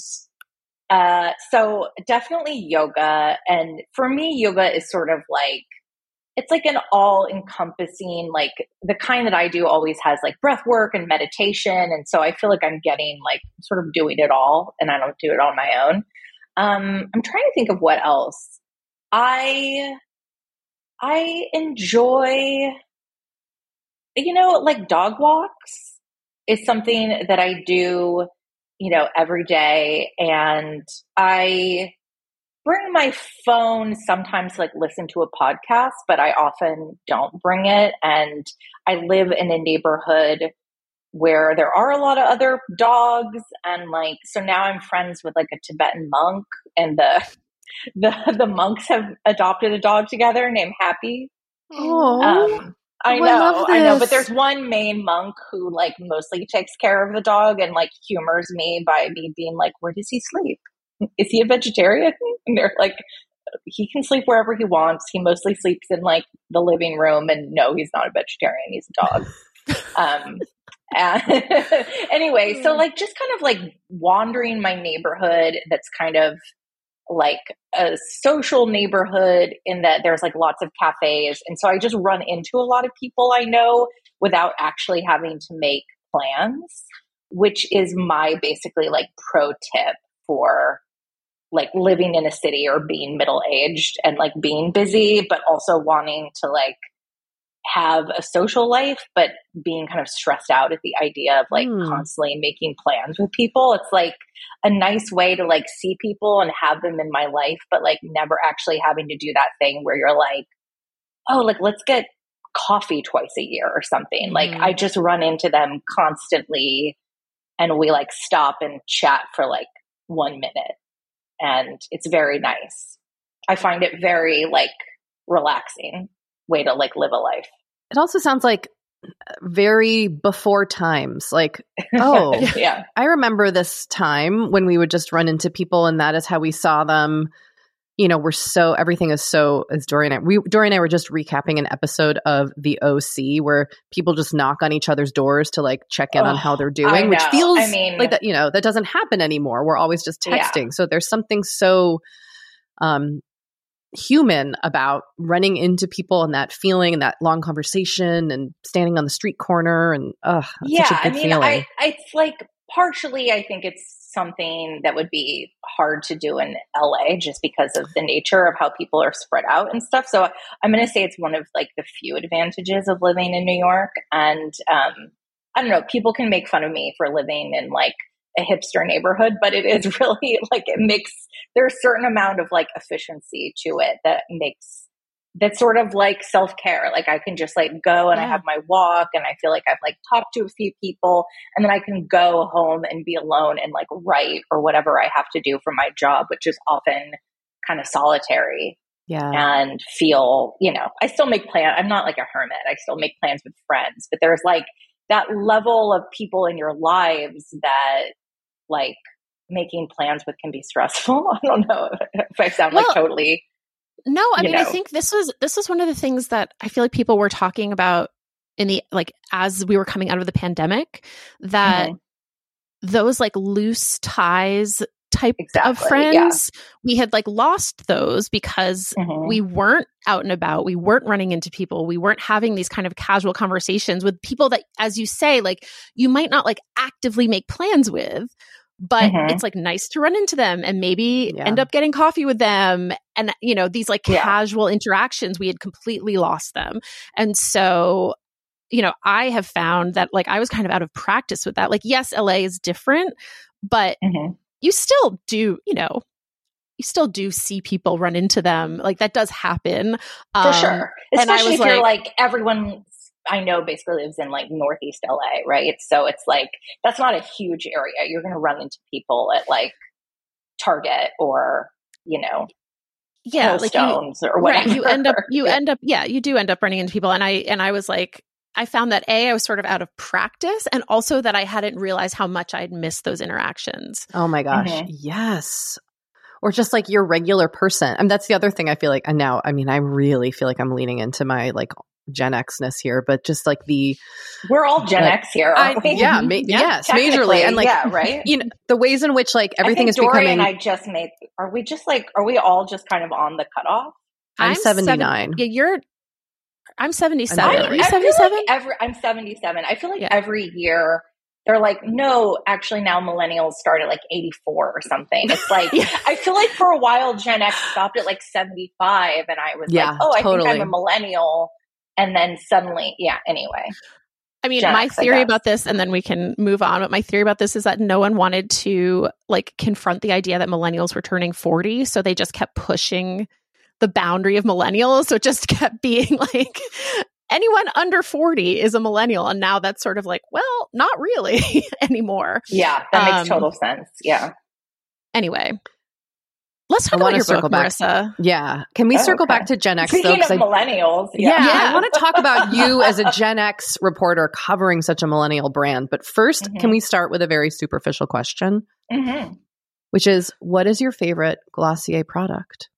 S3: uh, so definitely yoga. And for me, yoga is sort of like, it's like an all encompassing, like the kind that I do always has like breath work and meditation. And so I feel like I'm getting like sort of doing it all and I don't do it on my own. Um, I'm trying to think of what else. I, I enjoy, you know, like dog walks is something that I do, you know, every day. And I, bring my phone sometimes like listen to a podcast, but I often don't bring it. And I live in a neighborhood where there are a lot of other dogs and like so now I'm friends with like a Tibetan monk and the [laughs] the the monks have adopted a dog together named Happy.
S1: Oh.
S3: Um, I know, I, I, know, but there's one main monk who like mostly takes care of the dog and like humors me by me being like, "Where does he sleep?" Is he a vegetarian? [laughs] And they're like, he can sleep wherever he wants. He mostly sleeps in like the living room. And no, he's not a vegetarian. He's a dog. [laughs] um, [laughs] anyway, so like just kind of like wandering my neighborhood that's kind of like a social neighborhood in that there's like lots of cafes. And so I just run into a lot of people I know without actually having to make plans, which is my basically like pro tip for like living in a city or being middle aged and like being busy, but also wanting to like have a social life, but being kind of stressed out at the idea of like mm. constantly making plans with people. It's like a nice way to like see people and have them in my life, but like never actually having to do that thing where you're like, oh, like let's get coffee twice a year or something. Mm. Like I just run into them constantly and we like stop and chat for like one minute and it's very nice. I find it very like relaxing way to like live a life.
S2: It also sounds like uh, very before times. Like, [laughs] oh, yeah. I remember this time when we would just run into people and that is how we saw them you know, we're so everything is so as Doree and I we Doree and I were just recapping an episode of the OC where people just knock on each other's doors to like check in oh, on how they're doing, which feels I mean, like that, you know, that doesn't happen anymore. We're always just texting. Yeah. So there's something so um human about running into people and that feeling and that long conversation and standing on the street corner and uh yeah, I mean,
S3: I, it's like partially I think it's something that would be hard to do in LA just because of the nature of how people are spread out and stuff. So I'm going to say it's one of like the few advantages of living in New York. And um, I don't know, people can make fun of me for living in like a hipster neighborhood, but it is [laughs] really like it makes there's a certain amount of like efficiency to it that makes that's sort of like self care. Like I can just like go and yeah. I have my walk and I feel like I've like talked to a few people and then I can go home and be alone and like write or whatever I have to do for my job, which is often kind of solitary.
S2: Yeah.
S3: And feel, you know, I still make plans. I'm not like a hermit. I still make plans with friends, but there's like that level of people in your lives that like making plans with can be stressful. [laughs] I don't know if I sound well, like totally
S1: no, I mean, know. I think this was this was one of the things that I feel like people were talking about in the like as we were coming out of the pandemic that mm-hmm. those like loose ties type exactly, of friends yeah. we had like lost those because mm-hmm. we weren't out and about we weren't running into people we weren't having these kind of casual conversations with people that as you say like you might not like actively make plans with but mm-hmm. it's like nice to run into them and maybe yeah. end up getting coffee with them and you know these like yeah. casual interactions we had completely lost them and so you know i have found that like i was kind of out of practice with that like yes la is different but mm-hmm. you still do you know you still do see people run into them like that does happen
S3: for um, sure especially if like, you're like everyone I know basically lives in like Northeast LA, right? So it's like that's not a huge area. You're going to run into people at like Target or you know
S1: yeah like you,
S3: or whatever.
S1: Right, you end up you [laughs] yeah. end up yeah you do end up running into people and I and I was like I found that a I was sort of out of practice and also that I hadn't realized how much I'd missed those interactions.
S2: Oh my gosh. Mm-hmm. Yes. Or just like your regular person. And that's the other thing I feel like. And now, I mean, I really feel like I'm leaning into my like Gen Xness here, but just like the
S3: we're all Gen like, X here, I,
S2: yeah, [laughs] ma- yeah, yes, majorly, and like yeah, right, you know, the ways in which like everything is
S3: Doree
S2: becoming.
S3: And I just made. Are we just like? Are we all just kind of on the cutoff?
S2: I'm, I'm 79.
S1: Yeah, you're I'm 77.
S2: I,
S1: are you 77?
S3: Like every, I'm 77. I feel like
S1: Yeah.
S3: every year they're like, no, actually now millennials start at like 84 or something. It's like [laughs]
S1: Yeah.
S3: I feel like for a while Gen X stopped at like 75 and I was
S2: Yeah,
S3: like, oh, I think I'm a millennial. And then suddenly, yeah, anyway.
S1: I mean,
S3: Gen
S1: my
S3: X,
S1: theory about this, and then we can move on. But my theory about this is that no one wanted to like confront the idea that millennials were turning 40. So they just kept pushing the boundary of millennials. So it just [laughs] kept being like anyone under 40 is a millennial. And now that's sort of like, well, not really [laughs] anymore.
S3: Yeah, that makes
S1: Um,
S3: total sense. Yeah.
S1: Anyway, let's talk
S2: I
S1: about
S2: wanna
S1: your
S2: circle
S1: book,
S2: back.
S1: Marisa.
S2: Yeah. Can we
S3: Oh,
S2: circle
S3: okay.
S2: back to Gen X though?
S3: Of
S2: I-
S3: millennials,
S2: yeah,
S3: yeah.
S2: I [laughs] want to talk about you as a Gen X reporter covering such a millennial brand. But 1st
S3: Mhm.
S2: can we start with a very superficial question,
S3: Mhm.
S2: which is what is your favorite Glossier product?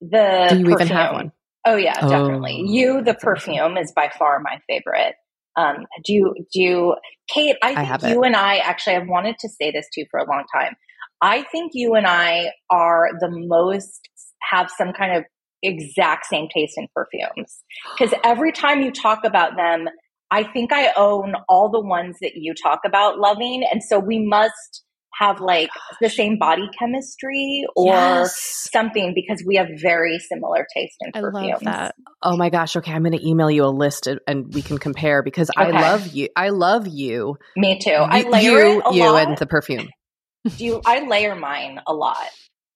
S3: The
S2: Do you even have
S3: perfume.
S2: one?
S3: Oh yeah,
S2: Oh,
S3: definitely. You, the perfume, is by far my favorite. Um, do you, do you, Kate? I think
S2: have
S3: you and I actually. I've wanted to say this to you for a long time. I think you and I are the most have some kind of exact same taste in perfumes because every time you talk about them, I think I own all the ones that you talk about loving, and so we must have oh like the same body chemistry or
S2: Yes.
S3: something because we have very similar taste in
S1: I
S3: perfumes.
S1: love that.
S2: Oh my gosh. Okay. I'm going to email you a list and- we can compare because I love you. I love you.
S3: Me too. I
S2: You-
S3: layer
S2: you, you
S3: lot.
S2: and the perfume.
S3: Do you, I layer mine a lot.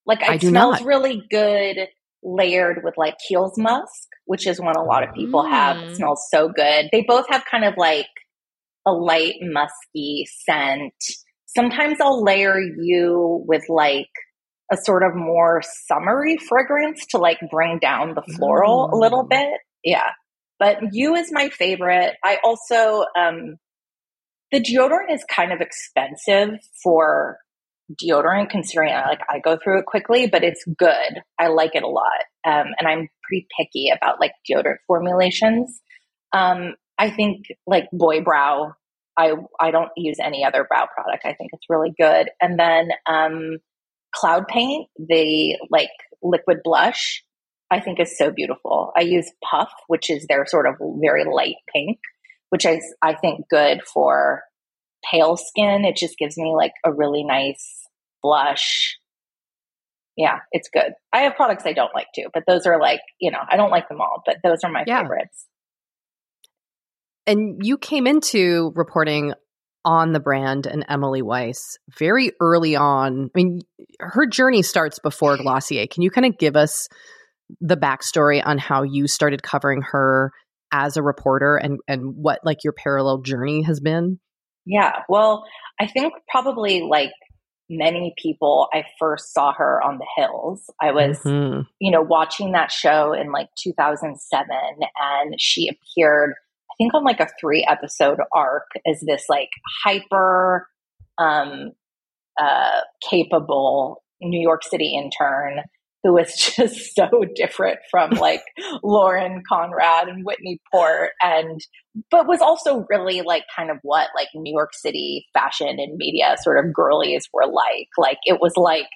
S3: Like
S2: I
S3: smells really good layered with like Kiehl's musk, which is one a lot of people have. It
S1: Mm.
S3: smells so good. They both have kind of like a light musky scent. Sometimes I'll layer you with like a sort of more summery fragrance to like bring down the floral a little
S2: Mm.
S3: bit. Yeah. But you is my favorite. I also um the deodorant is kind of expensive for deodorant considering I, like I go through it quickly, but it's good. I like it a lot. Um, and I'm pretty picky about like deodorant formulations. Um, I think like Boy Brow, I I don't use any other brow product. I think it's really good. And then um, Cloud Paint, the like liquid blush, I think is so beautiful. I use Puff, which is their sort of very light pink, which is I think good for pale skin. It just gives me like a really nice blush. Yeah, it's good. I have products I don't like too, but those are like, you know, I don't like them all, but those are my
S2: Yeah.
S3: favorites.
S2: And you came into reporting on the brand and Emily Weiss very early on. I mean, her journey starts before Glossier. Can you kind of give us the backstory on how you started covering her as a reporter and, and what like your parallel journey has been?
S3: Yeah. Well, I think probably like many people, I first saw her on the hills. I was,
S2: Mhm.
S3: you know, watching that show in like 2007 and she appeared, I think on like a three episode arc as this like hyper, um, uh, capable New York City intern who was [laughs] just so different from [laughs] like Lauren Conrad and Whitney Port and but was also really like kind of what like New York City fashion and media sort of girlies were like. Like it was like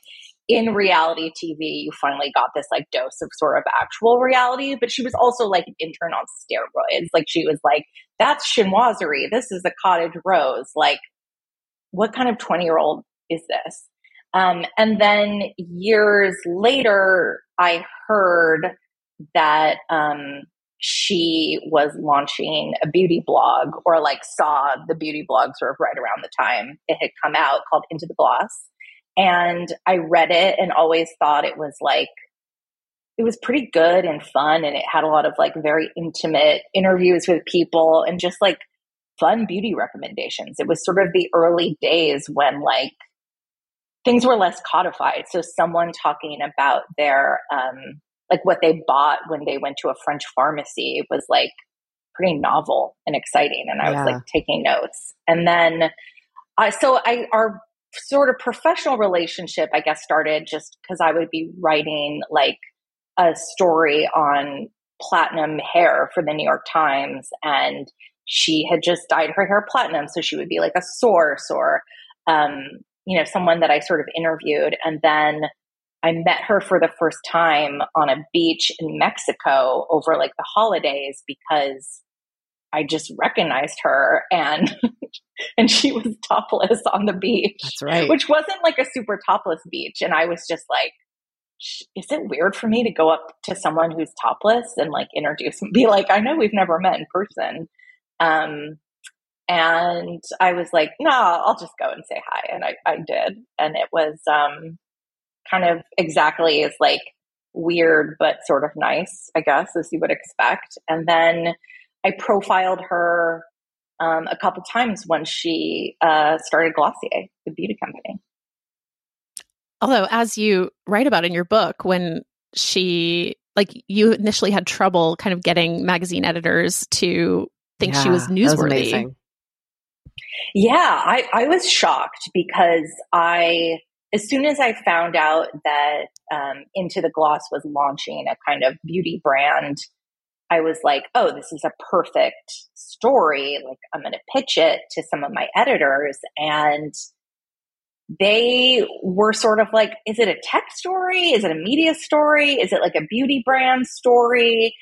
S3: in reality TV, you finally got this like dose of sort of actual reality, but she was also like an intern on steroids. Like she was like, that's chinoiserie. This is a cottage rose. Like, what kind of 20 year old is this? Um, and then years later, I heard that um, she was launching a beauty blog or like saw the beauty blog sort of right around the time it had come out called Into the Gloss. And I read it and always thought it was like, it was pretty good and fun. And it had a lot of like very intimate interviews with people and just like fun beauty recommendations. It was sort of the early days when like things were less codified. So someone talking about their, um, like what they bought when they went to a French pharmacy was like pretty novel and exciting. And I
S2: Yeah.
S3: was like taking notes. And then, I so I, our sort of professional relationship, I guess, started just because I would be writing like a story on platinum hair for the New York Times. And she had just dyed her hair platinum. So she would be like a source or, um, you know, someone that I sort of interviewed. And then I met her for the first time on a beach in Mexico over like the holidays because I just recognized her and [laughs] and she was topless on the beach.
S2: That's right.
S3: Which wasn't like a super topless beach and I was just like is it weird for me to go up to someone who's topless and like introduce and be like I know we've never met in person. Um and I was like, no, I'll just go and say hi. And I, I did. And it was um, kind of exactly as like weird, but sort of nice, I guess, as you would expect. And then I profiled her um, a couple times when she uh, started Glossier, the beauty company.
S1: Although, as you write about in your book, when she, like, you initially had trouble kind of getting magazine editors to think yeah, she was newsworthy.
S2: Was
S3: yeah, I, I was shocked because I, as soon as I found out that um, Into the Gloss was launching a kind of beauty brand, I was like, oh, this is a perfect story. Like, I'm going to pitch it to some of my editors. And they were sort of like, is it a tech story? Is it a media story? Is it like a beauty brand story?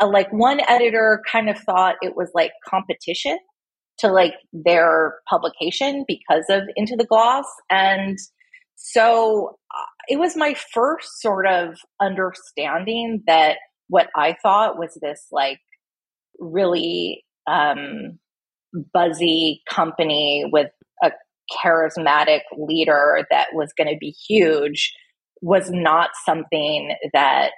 S3: Like, one editor kind of thought it was like competition to like their publication because of Into the Gloss. And so uh, it was my first sort of understanding that what I thought was this like really um, buzzy company with a charismatic leader that was going to be huge was not something that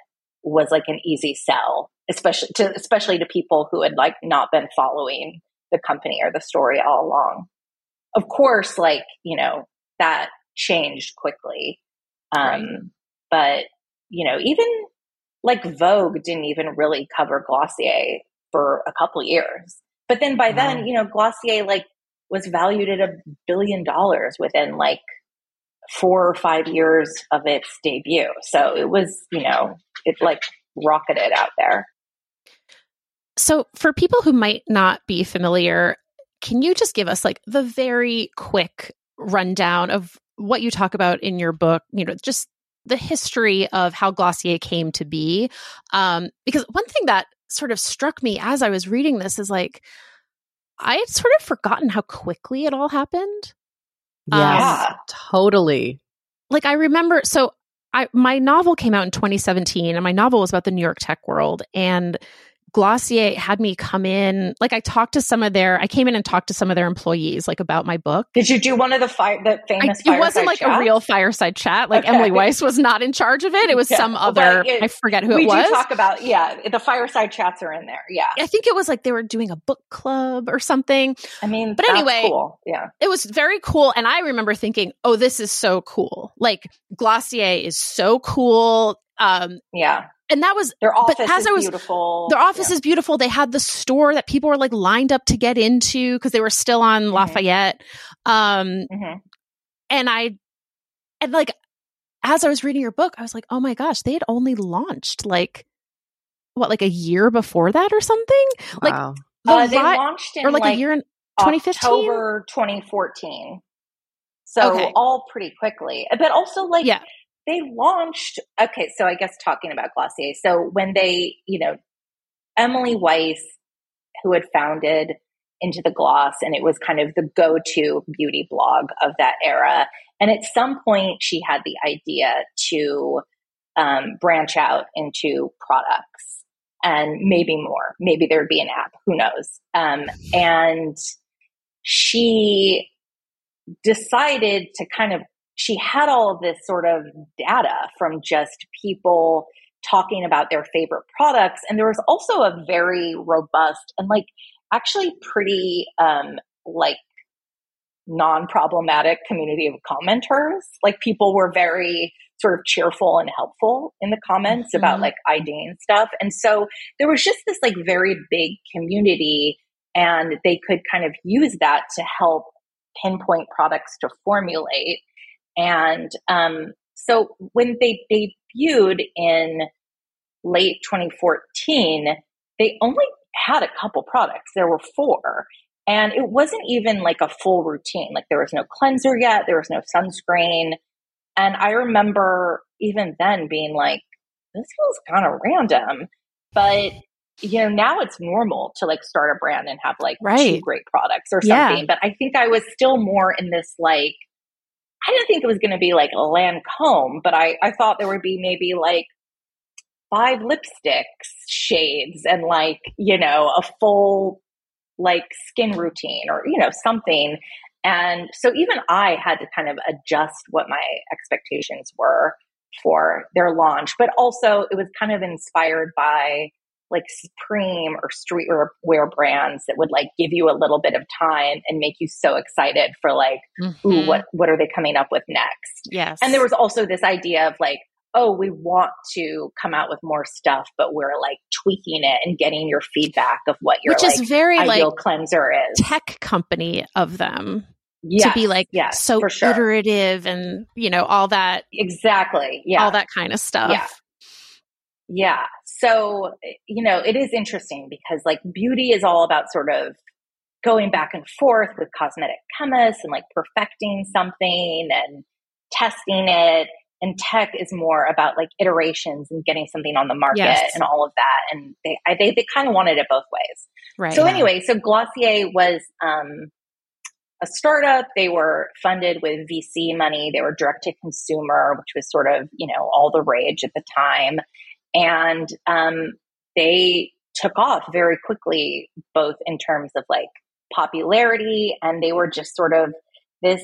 S3: was like an easy sell especially to especially to people who had like not been following the company or the story all along. Of course, like, you know, that changed quickly. Um, right. But, you know, even like Vogue didn't even really cover Glossier for a couple years. But then by wow. then, you know, Glossier like was valued at a billion dollars within like four or five years of its debut. So it was, you know, it like rocketed out there.
S1: So, for people who might not be familiar, can you just give us like the very quick rundown of what you talk about in your book? You know, just the history of how Glossier came to be. Um, because one thing that sort of struck me as I was reading this is like, I had sort of forgotten how quickly it all happened.
S2: Yeah, um, totally.
S1: Like I remember, so I my novel came out in 2017, and my novel was about the New York tech world, and Glossier had me come in. Like I talked to some of their, I came in and talked to some of their employees, like about my book.
S3: Did you do one of the fi- the famous?
S1: I, it wasn't like a real fireside chat. Like okay. Emily Weiss was not in charge of it. It was yeah. some other. It, I forget who it was.
S3: We do talk about yeah. The fireside chats are in there. Yeah.
S1: I think it was like they were doing a book club or something.
S3: I mean,
S1: but anyway,
S3: cool. yeah,
S1: it was very cool. And I remember thinking, oh, this is so cool. Like Glossier is so cool. Um,
S3: yeah
S1: and that was
S3: their office but as is I was, beautiful.
S1: Their office yeah. is beautiful. They had the store that people were like lined up to get into because they were still on mm-hmm. Lafayette. Um, mm-hmm. and I, and like as I was reading your book, I was like, oh my gosh, they had only launched like what, like a year before that or something?
S3: Wow. Like the uh, they launched in
S1: or like, like, a year in 2015,
S3: October 2014. So okay. all pretty quickly, but also like yeah they launched okay so i guess talking about glossier. So when they you know emily weiss who had founded into the gloss and it was kind of the go-to beauty blog of that era and at some point she had the idea to um, branch out into products and maybe more. Maybe there would be an app. Who knows? Um, and she decided to kind of she had all of this sort of data from just people talking about their favorite products. And there was also a very robust and like actually pretty um like non-problematic community of commenters. Like people were very sort of cheerful and helpful in the comments mm-hmm. about like IDing stuff. And so there was just this like very big community and they could kind of use that to help pinpoint products to formulate and um, so when they debuted in late 2014, they only had a couple products. There were four. And it wasn't even like a full routine. Like there was no cleanser yet, there was no sunscreen. And I remember even then being like, this feels kind of random. But you know, now it's normal to like start a brand and have like right. two great products or something. Yeah. But I think I was still more in this like, I didn't think it was going to be like a Lancome, but I, I thought there would be maybe like five lipsticks shades and like, you know, a full like skin routine or, you know, something. And so even I had to kind of adjust what my expectations were for their launch, but also it was kind of inspired by like Supreme or streetwear brands that would like give you a little bit of time and make you so excited for like, mm-hmm. ooh, what what are they coming up with next?
S1: Yes.
S3: And there was also this idea of like, oh, we want to come out with more stuff, but we're like tweaking it and getting your feedback of what your
S1: which
S3: like,
S1: is very
S3: ideal
S1: like
S3: cleanser is.
S1: Tech company of them. Yes, to be like
S3: yes,
S1: so
S3: sure.
S1: iterative and you know all that
S3: exactly yeah
S1: all that kind of stuff
S3: yeah yeah so you know it is interesting because like beauty is all about sort of going back and forth with cosmetic chemists and like perfecting something and testing it. And tech is more about like iterations and getting something on the market yes. and all of that. And they I, they, they kind of wanted it both ways.
S1: Right.
S3: So anyway so glossier was um a startup. They were funded with vc money. They were direct to consumer which was sort of you know all the rage at the time and um, they took off very quickly both in terms of like popularity and they were just sort of this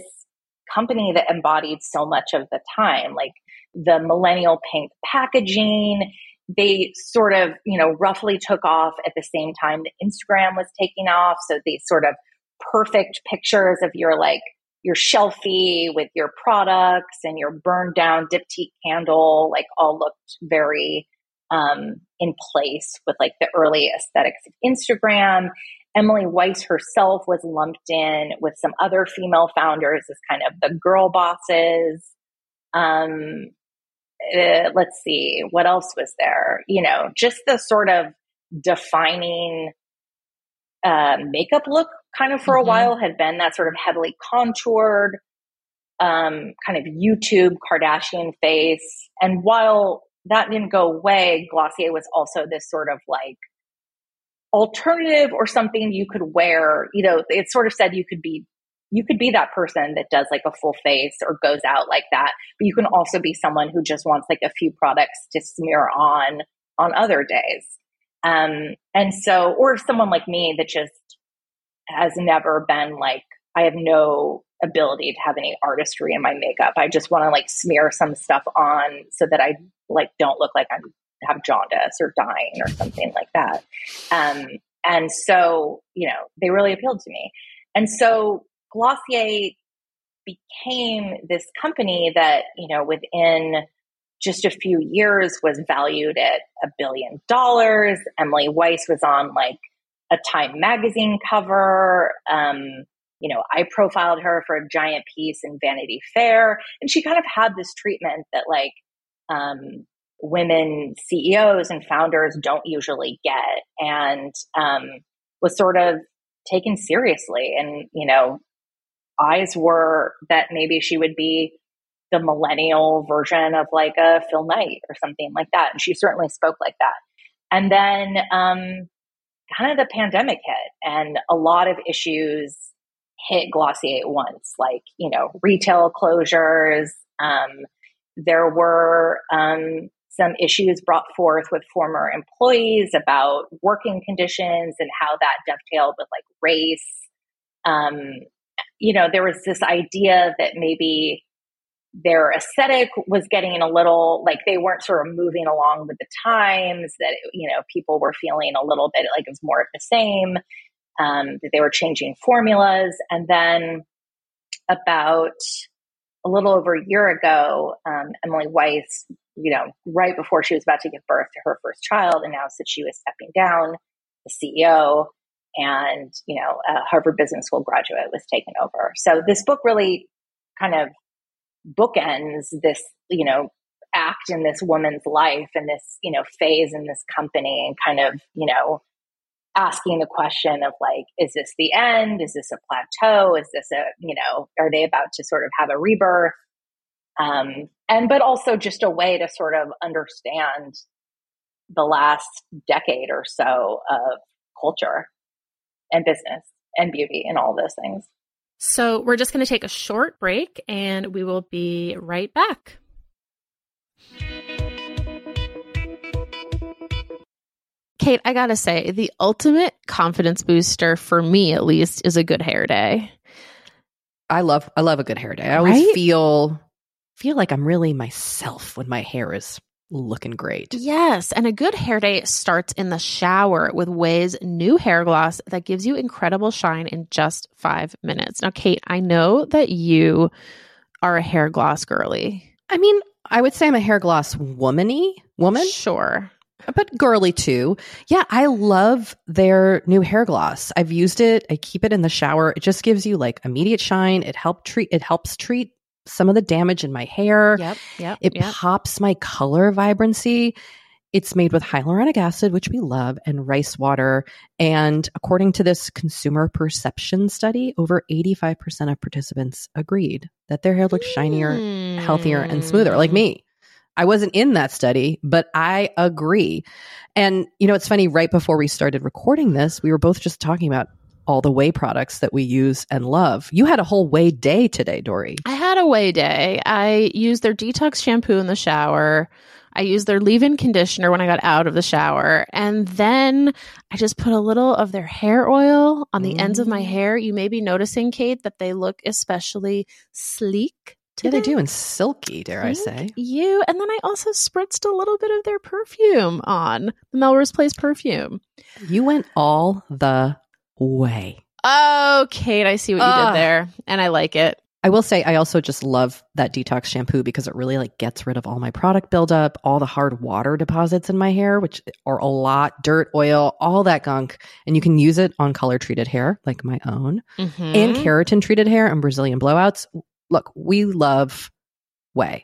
S3: company that embodied so much of the time, like the millennial pink packaging. They sort of, you know, roughly took off at the same time that Instagram was taking off. So these sort of perfect pictures of your like your shelfie with your products and your burned down diptyque candle, like all looked very um, in place with like the early aesthetics of Instagram. Emily Weiss herself was lumped in with some other female founders as kind of the girl bosses. Um, uh, let's see, what else was there? You know, just the sort of defining uh, makeup look kind of for mm-hmm. a while had been that sort of heavily contoured, um, kind of YouTube Kardashian face. And while that didn't go away, Glossier was also this sort of like alternative or something you could wear. You know, it sort of said you could be you could be that person that does like a full face or goes out like that, but you can also be someone who just wants like a few products to smear on on other days. Um, and so, or someone like me that just has never been like, I have no ability to have any artistry in my makeup. I just want to like smear some stuff on so that I like don't look like I'm have jaundice or dying or something like that. Um, and so, you know, they really appealed to me. And so Glossier became this company that, you know, within just a few years was valued at a billion dollars. Emily Weiss was on like a Time magazine cover. Um, you know, I profiled her for a giant piece in Vanity Fair, and she kind of had this treatment that like um, women CEOs and founders don't usually get, and um, was sort of taken seriously. And you know, eyes were that maybe she would be the millennial version of like a Phil Knight or something like that, and she certainly spoke like that. And then um, kind of the pandemic hit, and a lot of issues hit Glossier at once, like, you know, retail closures. Um, there were um, some issues brought forth with former employees about working conditions and how that dovetailed with like race. Um, you know, there was this idea that maybe their aesthetic was getting a little like they weren't sort of moving along with the times that you know people were feeling a little bit like it was more of the same um, that they were changing formulas. And then about a little over a year ago, um, Emily Weiss, you know, right before she was about to give birth to her first child, announced that she was stepping down. The CEO and you know a Harvard Business School graduate was taken over. So this book really kind of bookends this, you know, act in this woman's life and this, you know, phase in this company and kind of, you know, asking the question of like, is this the end? Is this a plateau? Is this a, you know, are they about to sort of have a rebirth? Um, and but also just a way to sort of understand the last decade or so of culture and business and beauty and all those things.
S1: So we're just going to take a short break and we will be right back. Kate, I gotta say, the ultimate confidence booster for me, at least, is a good hair day.
S2: I love I love a good hair day. I always
S1: Right?
S2: feel feel like I'm really myself when my hair is looking great.
S1: Yes, and a good hair day starts in the shower with Ouai's new hair gloss that gives you incredible shine in just five minutes. Now, Kate, I know that you are a hair gloss girly.
S2: I mean, I would say I'm a hair gloss womany woman,
S1: Sure.
S2: But girly too. Yeah, I love their new hair gloss. I've used it. I keep it in the shower. It just gives you like immediate shine. It help treat it helps treat some of the damage in my hair.
S1: Yep. Yep.
S2: It
S1: yep.
S2: pops my color vibrancy. It's made with hyaluronic acid, which we love, and rice water. And according to this consumer perception study, over 85% of participants agreed that their hair looked shinier, healthier, and smoother, like
S1: Mm.
S2: me. I wasn't in that study, but I agree. And, you know, it's funny, right before we started recording this, we were both just talking about all the Ouai products that we use and love. You had a whole Ouai day today, Doree.
S1: I had a way day. I used their detox shampoo in the shower. I used their leave in conditioner when I got out of the shower. And then I just put a little of their hair oil on the ends of my
S2: Mm.
S1: hair. You may be noticing, Kate, that they look especially sleek.
S2: Yeah, they do, and silky, dare I say.
S1: You. And then I also spritzed a little bit of their perfume on the Melrose Place perfume.
S2: You went all the way.
S1: Oh, Kate, I see what you did there. And I like it.
S2: I will say I also just love that detox shampoo because it really like gets rid of all my product buildup, all the hard water deposits in my hair, which are a lot, dirt, oil, all that gunk. And you can use it on color treated hair like my own and
S1: Mhm.
S2: keratin treated hair and Brazilian blowouts. Look, we love Ouai.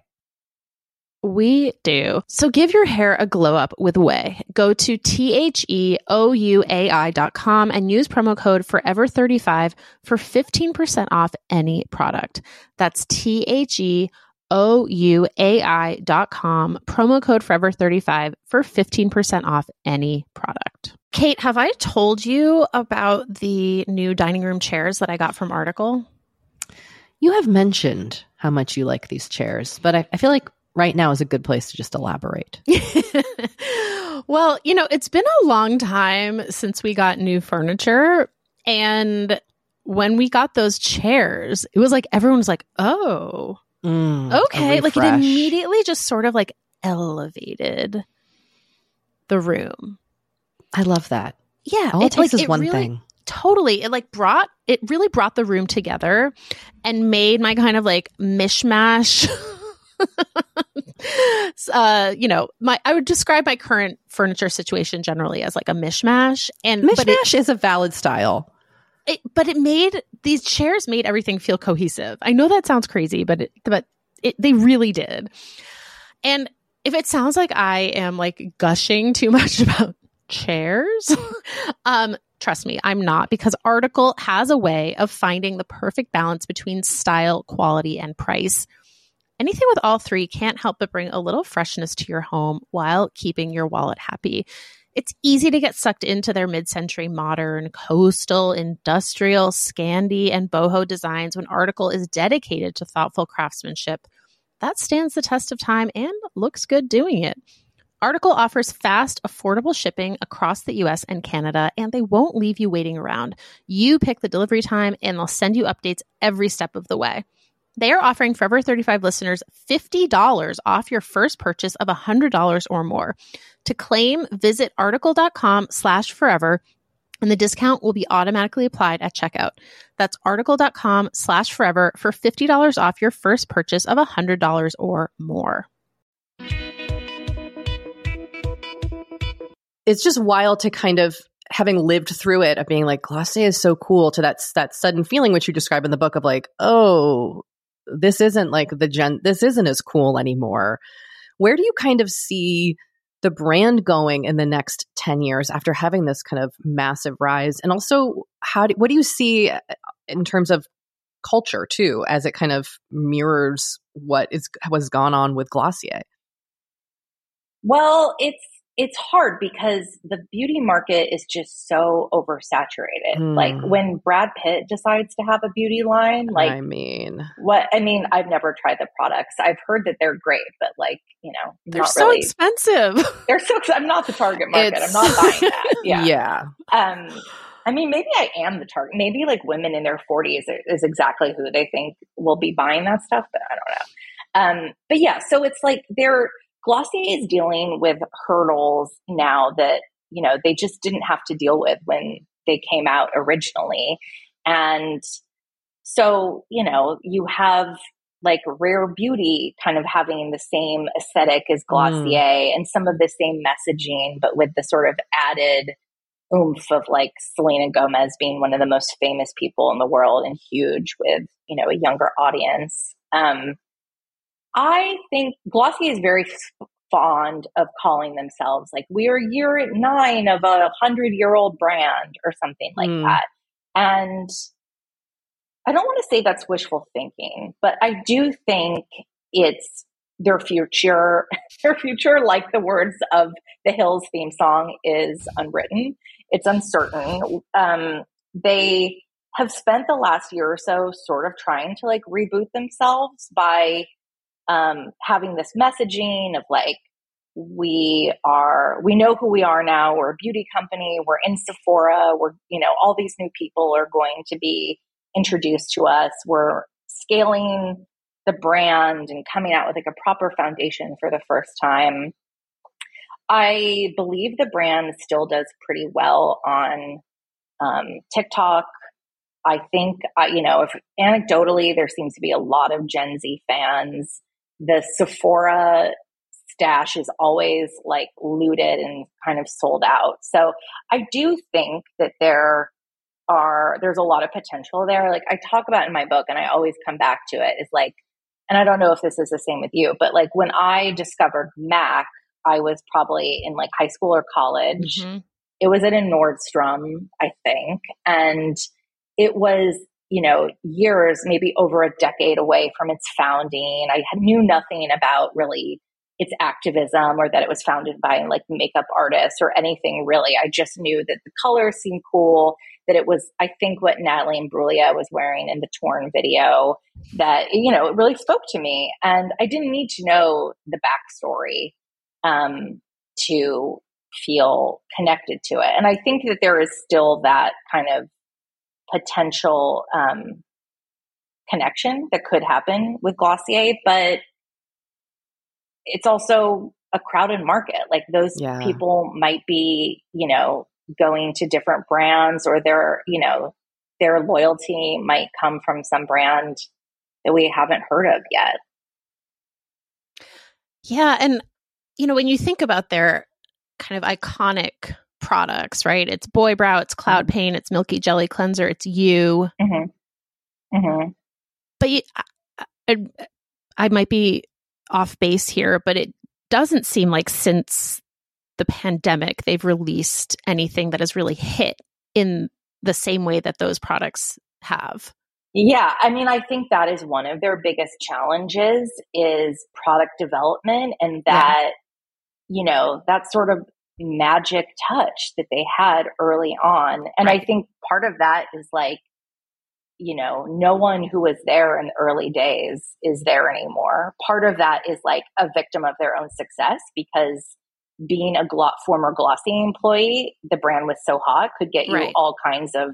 S1: We do. So give your hair a glow up with Ouai. Go to T H E O U A I dot com and use promo code forever35 for 15% off any product. That's T H E O U A I dot com, promo code forever35 for 15% off any product. Kate, have I told you about the new dining room chairs that I got from Article?
S2: You have mentioned how much you like these chairs, but I, I feel like right now is a good place to just elaborate. [laughs]
S1: well, you know, it's been a long time since we got new furniture. And when we got those chairs, it was like everyone was like, oh,
S2: Mm,
S1: okay. Like it immediately just sort of like elevated the room.
S2: I love that.
S1: Yeah.
S2: All it, takes is
S1: it
S2: one
S1: really-
S2: thing.
S1: Totally. It like brought, it really brought the room together and made my kind of like mishmash. [laughs] uh, you know, my, I would describe my current furniture situation generally as like a mishmash. And, but
S2: Mishmash is a valid style.
S1: it, but it made these chairs made everything feel cohesive. I know that sounds crazy, but it, but it, they really did. And if it sounds like I am like gushing too [laughs] much about chairs, [laughs] um, trust me, I'm not because Article has a way of finding the perfect balance between style, quality, and price. Anything with all three can't help but bring a little freshness to your home while keeping your wallet happy. It's easy to get sucked into their mid century modern, coastal, industrial, Scandi, and boho designs when Article is dedicated to thoughtful craftsmanship. That stands the test of time and looks good doing it. Article offers fast, affordable shipping across the US and Canada, and they won't leave you waiting around. You pick the delivery time, and they'll send you updates every step of the way. They are offering Forever 35 listeners $50 off your first purchase of $100 or more. To claim, visit article.com slash forever and the discount will be automatically applied at checkout. That's article.com slash forever for $50 off your first purchase of $100 or more.
S2: It's just wild to kind of having lived through it of being like Glossier is so cool to that that sudden feeling which you describe in the book of like oh this isn't like the gen this isn't as cool anymore where do you kind of see the brand going in the next 10 years after having this kind of massive rise and also how do, what do you see uh, in terms of culture too, as it kind of mirrors what is was gone on with Glossier.
S3: Well, it's it's hard because the beauty market is just so oversaturated. Mm. Like when Brad Pitt decides to have a beauty line, like
S2: I mean,
S3: what I mean, I've never tried the products. I've heard that they're great, but like you know,
S1: they're so really, expensive. [laughs]
S3: They're so. I'm not the target market. It's, I'm not buying that. [laughs] Yeah,
S2: yeah.
S3: Um, I mean, maybe I am the target. Maybe like women in their 40s is exactly who they think will be buying that stuff, but I don't know. Um, but yeah, so it's like they're Glossier is dealing with hurdles now that, you know, they just didn't have to deal with when they came out originally. And so, you know, you have like rare beauty kind of having the same aesthetic as Glossier mm. and some of the same messaging, but with the sort of added oomph of like Selena Gomez being one of the most famous people in the world and huge with, you know, a younger audience. Um, I think Glossier is very fond of calling themselves like we are year nine of a hundred year old brand or something like mm. that. And I don't want to say that's wishful thinking, but I do think it's their future. [laughs] Their future, like the words of the Hills theme song, is unwritten. It's uncertain. Um, they have spent the last year or so sort of trying to like reboot themselves by um, having this messaging of like we are we know who we are now. We're a beauty company. We're in sephora. We're you know all these new people are going to be introduced to us. We're scaling the brand and coming out with like a proper foundation for the first time. I believe the brand still does pretty well on um, tiktok. I think you know if anecdotally there seems to be a lot of gen z fans the Sephora stash is always like looted and kind of sold out. So I do think that there are there's a lot of potential there. Like I talk about in my book and I always come back to it is like and I don't know if this is the same with you, but like when I discovered MAC, I was probably in like high school or college. Mm-hmm. It was at a Nordstrom, I think, and it was you know, years, maybe over a decade away from its founding. I knew nothing about really its activism or that it was founded by like makeup artists or anything really. I just knew that the colors seemed cool, that it was, I think, what Natalie Imbruglia was wearing in the torn video that, you know, it really spoke to me. And I didn't need to know the backstory um, to feel connected to it. And I think that there is still that kind of potential um, connection that could happen with Glossier, but it's also a crowded market. Like those yeah. people might be, you know, going to different brands or their, you know, their loyalty might come from some brand that we haven't heard of yet.
S1: Yeah. And, you know, when you think about their kind of iconic products, right? It's Boy Brow, it's Cloud mm-hmm. Paint, it's Milky Jelly Cleanser, it's you. Mm-hmm. Mm-hmm. But you, I, I might be off base here, but it doesn't seem like since the pandemic they've released anything that has really hit in the same way that those products have.
S3: Yeah, I mean, I think that is one of their biggest challenges is product development and that, yeah. you know, that sort of magic touch that they had early on. And right. I think part of that is like, you know, no one who was there in the early days is there anymore. Part of that is like a victim of their own success because being a glo- former Glossier employee, the brand was so hot, could get you right. all kinds of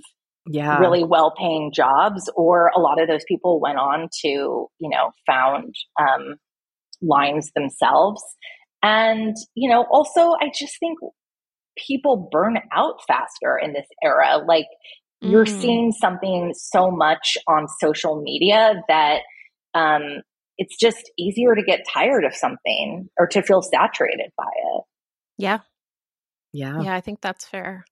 S3: yeah. really well paying jobs. Or a lot of those people went on to, you know, found um, lines themselves. And, you know, also, I just think people burn out faster in this era. Like, mm. you're seeing something so much on social media that um, it's just easier to get tired of something or to feel saturated by it.
S1: Yeah.
S2: Yeah.
S1: Yeah, I think that's fair.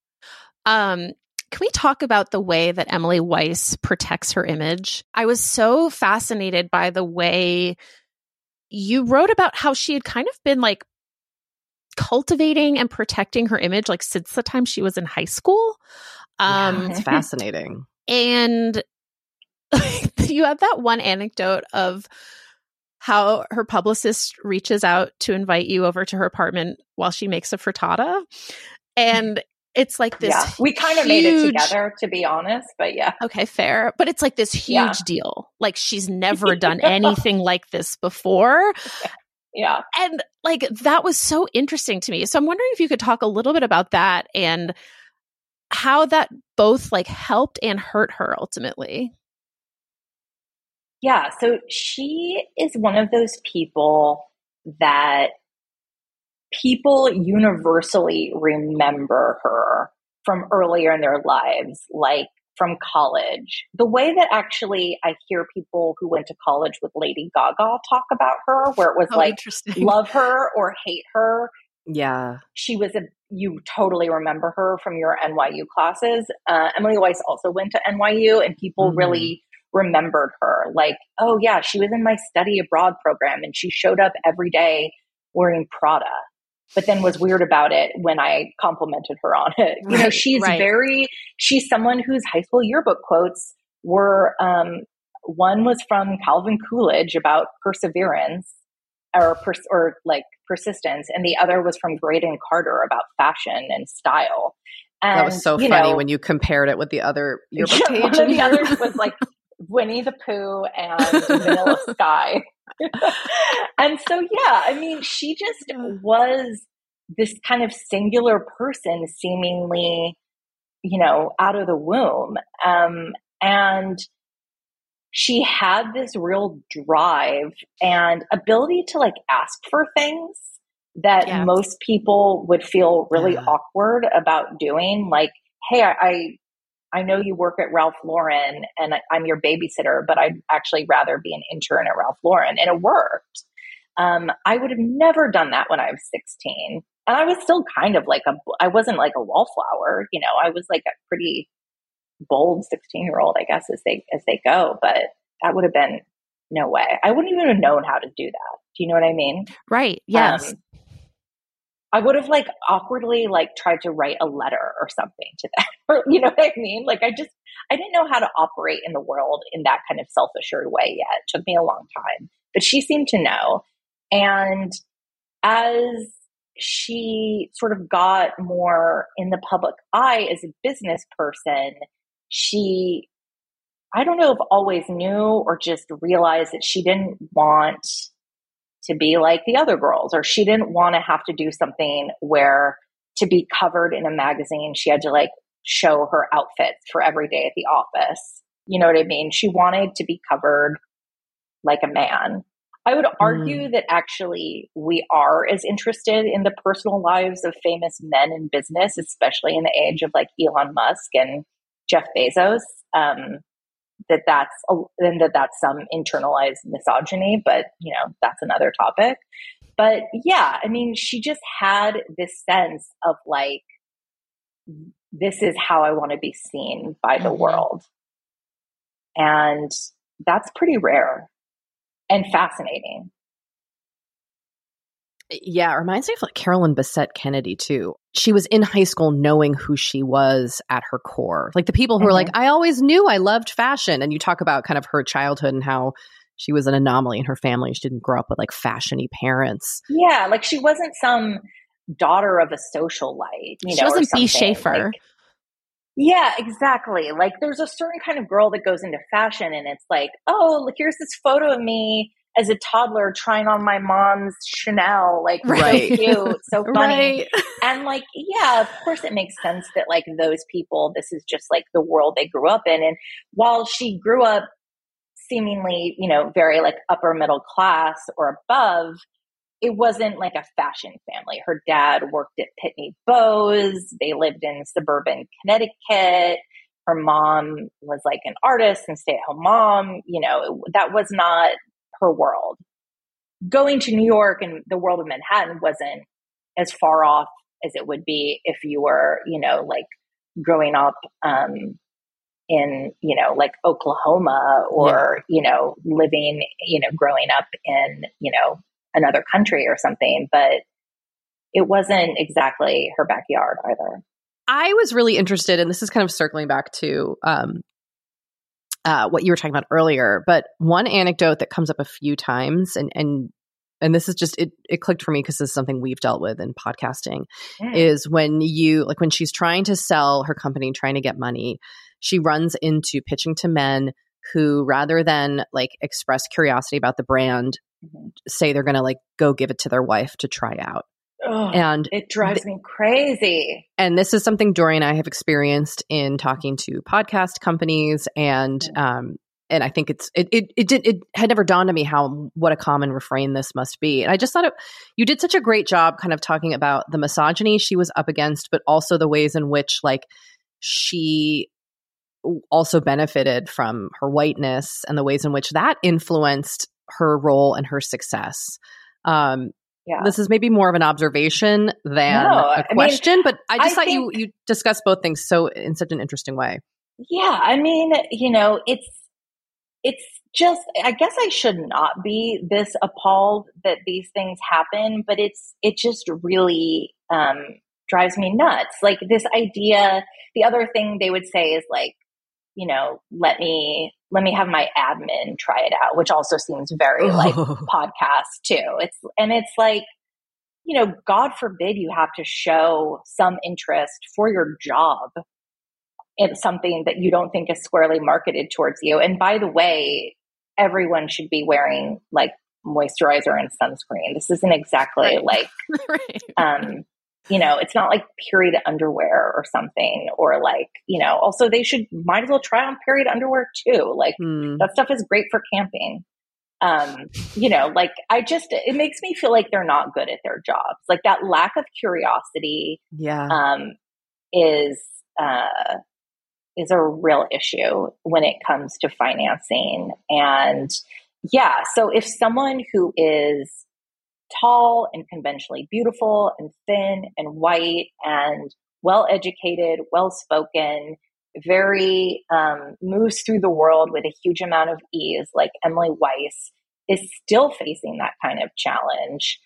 S1: Um, can we talk about the way that Emily Weiss protects her image? I was so fascinated by the way you wrote about how she had kind of been like cultivating and protecting her image like since the time she was in high school.
S2: Um, yeah, it's [laughs] fascinating.
S1: And [laughs] you have that one anecdote of how her publicist reaches out to invite you over to her apartment while she makes a frittata. And it's like this.
S3: Yeah, we kind of made it together, to be honest, but yeah.
S1: Okay, fair. But it's like this huge yeah. deal. Like she's never [laughs] done anything like this before. [laughs]
S3: Yeah.
S1: And like that was so interesting to me. So I'm wondering if you could talk a little bit about that and how that both like helped and hurt her ultimately.
S3: Yeah, so she is one of those people that people universally remember her from earlier in their lives, like from college. The way that actually I hear people who went to college with Lady Gaga talk about her, where it was oh, like love her or hate her.
S2: Yeah.
S3: She was a, you totally remember her from your NYU classes. Uh, Emily Weiss also went to NYU, and people mm-hmm. really remembered her. Like, oh, yeah, she was in my study abroad program, and she showed up every day wearing Prada but then was weird about it when I complimented her on it. You know, she's right. very, she's someone whose high school yearbook quotes were, um, one was from Calvin Coolidge about perseverance or, pers- or like persistence, and the other was from Graydon Carter about fashion and style. And,
S2: that was so funny know, when you compared it with the other [laughs] yearbook page.
S3: One of the others was like [laughs] Winnie the Pooh and Vanilla Sky. [laughs] and so, yeah, I mean, she just was this kind of singular person, seemingly, you know, out of the womb. Um, and she had this real drive and ability to like ask for things that yeah. most people would feel really yeah. awkward about doing. Like, hey, I, I I know you work at Ralph Lauren and I'm your babysitter, but I'd actually rather be an intern at Ralph Lauren. And it worked. Um, I would have never done that when I was 16. And I was still kind of like a, I wasn't like a wallflower, you know, I was like a pretty bold 16 year old, I guess, as they, as they go. But that would have been no way. I wouldn't even have known how to do that. Do you know what I mean?
S1: Right. Yes. Um,
S3: I would have like awkwardly like tried to write a letter or something to them. [laughs] you know what I mean? Like I just I didn't know how to operate in the world in that kind of self-assured way yet. It took me a long time. But she seemed to know. And as she sort of got more in the public eye as a business person, she I don't know if always knew or just realized that she didn't want to be like the other girls, or she didn't want to have to do something where to be covered in a magazine, she had to like show her outfits for every day at the office. You know what I mean? She wanted to be covered like a man. I would argue mm. that actually we are as interested in the personal lives of famous men in business, especially in the age of like Elon Musk and Jeff Bezos. Um, that that's a, and that that's some internalized misogyny, but you know, that's another topic. But yeah, I mean, she just had this sense of like, this is how I want to be seen by the mm-hmm. world. And that's pretty rare and fascinating.
S2: Yeah, it reminds me of like Carolyn Bessette Kennedy too. She was in high school knowing who she was at her core. Like the people who mm-hmm. are like, I always knew I loved fashion. And you talk about kind of her childhood and how she was an anomaly in her family. She didn't grow up with like fashiony parents.
S3: Yeah, like she wasn't some daughter of a socialite. You
S1: she
S3: know,
S1: wasn't Bee Shaffer.
S3: Like, yeah, exactly. Like there's a certain kind of girl that goes into fashion and it's like, oh, look, here's this photo of me as a toddler trying on my mom's Chanel, like right. so cute, so [laughs] funny. Right. And like, yeah, of course it makes sense that like those people, this is just like the world they grew up in. And while she grew up seemingly, you know, very like upper middle class or above, it wasn't like a fashion family. Her dad worked at Pitney Bowes. They lived in suburban Connecticut. Her mom was like an artist and stay at home mom. You know, that was not her world. Going to New York and the world of Manhattan wasn't as far off as it would be if you were, you know, like growing up um, in, you know, like Oklahoma or, yeah. you know, living, you know, growing up in, you know, another country or something. But it wasn't exactly her backyard either.
S2: I was really interested, and this is kind of circling back to um, uh, what you were talking about earlier. But one anecdote that comes up a few times, and and and this is just it it clicked for me because this is something we've dealt with in podcasting mm. is when you like when she's trying to sell her company trying to get money she runs into pitching to men who rather than like express curiosity about the brand mm-hmm. say they're going to like go give it to their wife to try out
S3: Ugh, and it drives th- me crazy.
S2: And this is something Doree and I have experienced in talking to podcast companies and um, and I think it's it, it it did it had never dawned on me how what a common refrain this must be. And I just thought it you did such a great job kind of talking about the misogyny she was up against, but also the ways in which like she also benefited from her whiteness and the ways in which that influenced her role and her success. Um, yeah. This is maybe more of an observation than no, a question, I mean, but I just I thought think, you you discussed both things so in such an interesting way.
S3: Yeah, I mean, you know, it's it's just i guess i should not be this appalled that these things happen but it's it just really um drives me nuts like this idea the other thing they would say is like you know let me let me have my admin try it out which also seems very [laughs] like podcast too it's and it's like you know god forbid you have to show some interest for your job it's something that you don't think is squarely marketed towards you. And by the way, everyone should be wearing like moisturizer and sunscreen. This isn't exactly right. [laughs] like, right. um, you know, it's not like period underwear or something, or like, you know, also they should might as well try on period underwear too. Like mm. that stuff is great for camping. Um, you know, like I just, it makes me feel like they're not good at their jobs. Like that lack of curiosity,
S2: yeah,
S3: um, is, uh, is a real issue when it comes to financing. And yeah, so if someone who is tall and conventionally beautiful and thin and white and well educated, well spoken, very um, moves through the world with a huge amount of ease, like Emily Weiss, is still facing that kind of challenge.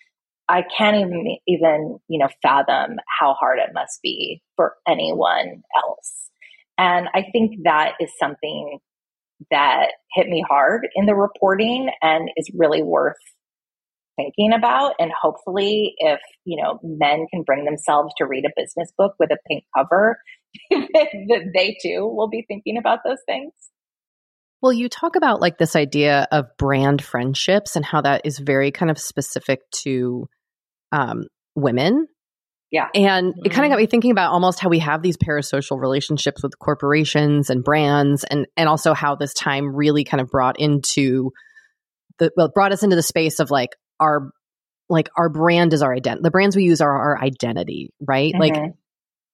S3: I can't even even you know fathom how hard it must be for anyone else. And I think that is something that hit me hard in the reporting and is really worth thinking about. And hopefully, if, you know, men can bring themselves to read a business book with a pink cover, [laughs] that they too will be thinking about those things.
S2: Well, you talk about like this idea of brand friendships and how that is very kind of specific to um, women
S3: yeah.
S2: And it kind of got mm-hmm. me thinking about almost how we have these parasocial relationships with corporations and brands and and also how this time really kind of brought into the well brought us into the space of like our like our brand is our identity. The brands we use are our identity, right? Mm-hmm. Like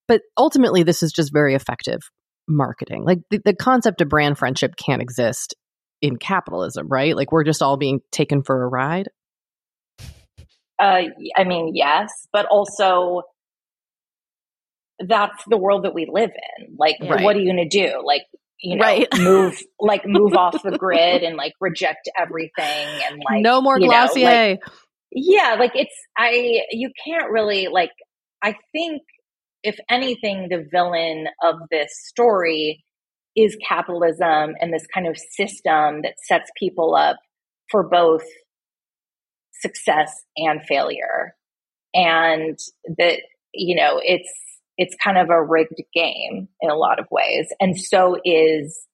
S2: but ultimately this is just very effective marketing. Like the, the concept of brand friendship can't exist in capitalism, right? Like we're just all being taken for a ride.
S3: Uh, I mean, yes, but also that's the world that we live in. Like, right. what are you going to do? Like, you know, right. move [laughs] like move off the grid and like reject everything and like
S2: no more Glossier.
S3: Know, like, yeah, like it's I you can't really like I think if anything the villain of this story is capitalism and this kind of system that sets people up for both success and failure and that you know it's it's kind of a rigged game in a lot of ways. And so is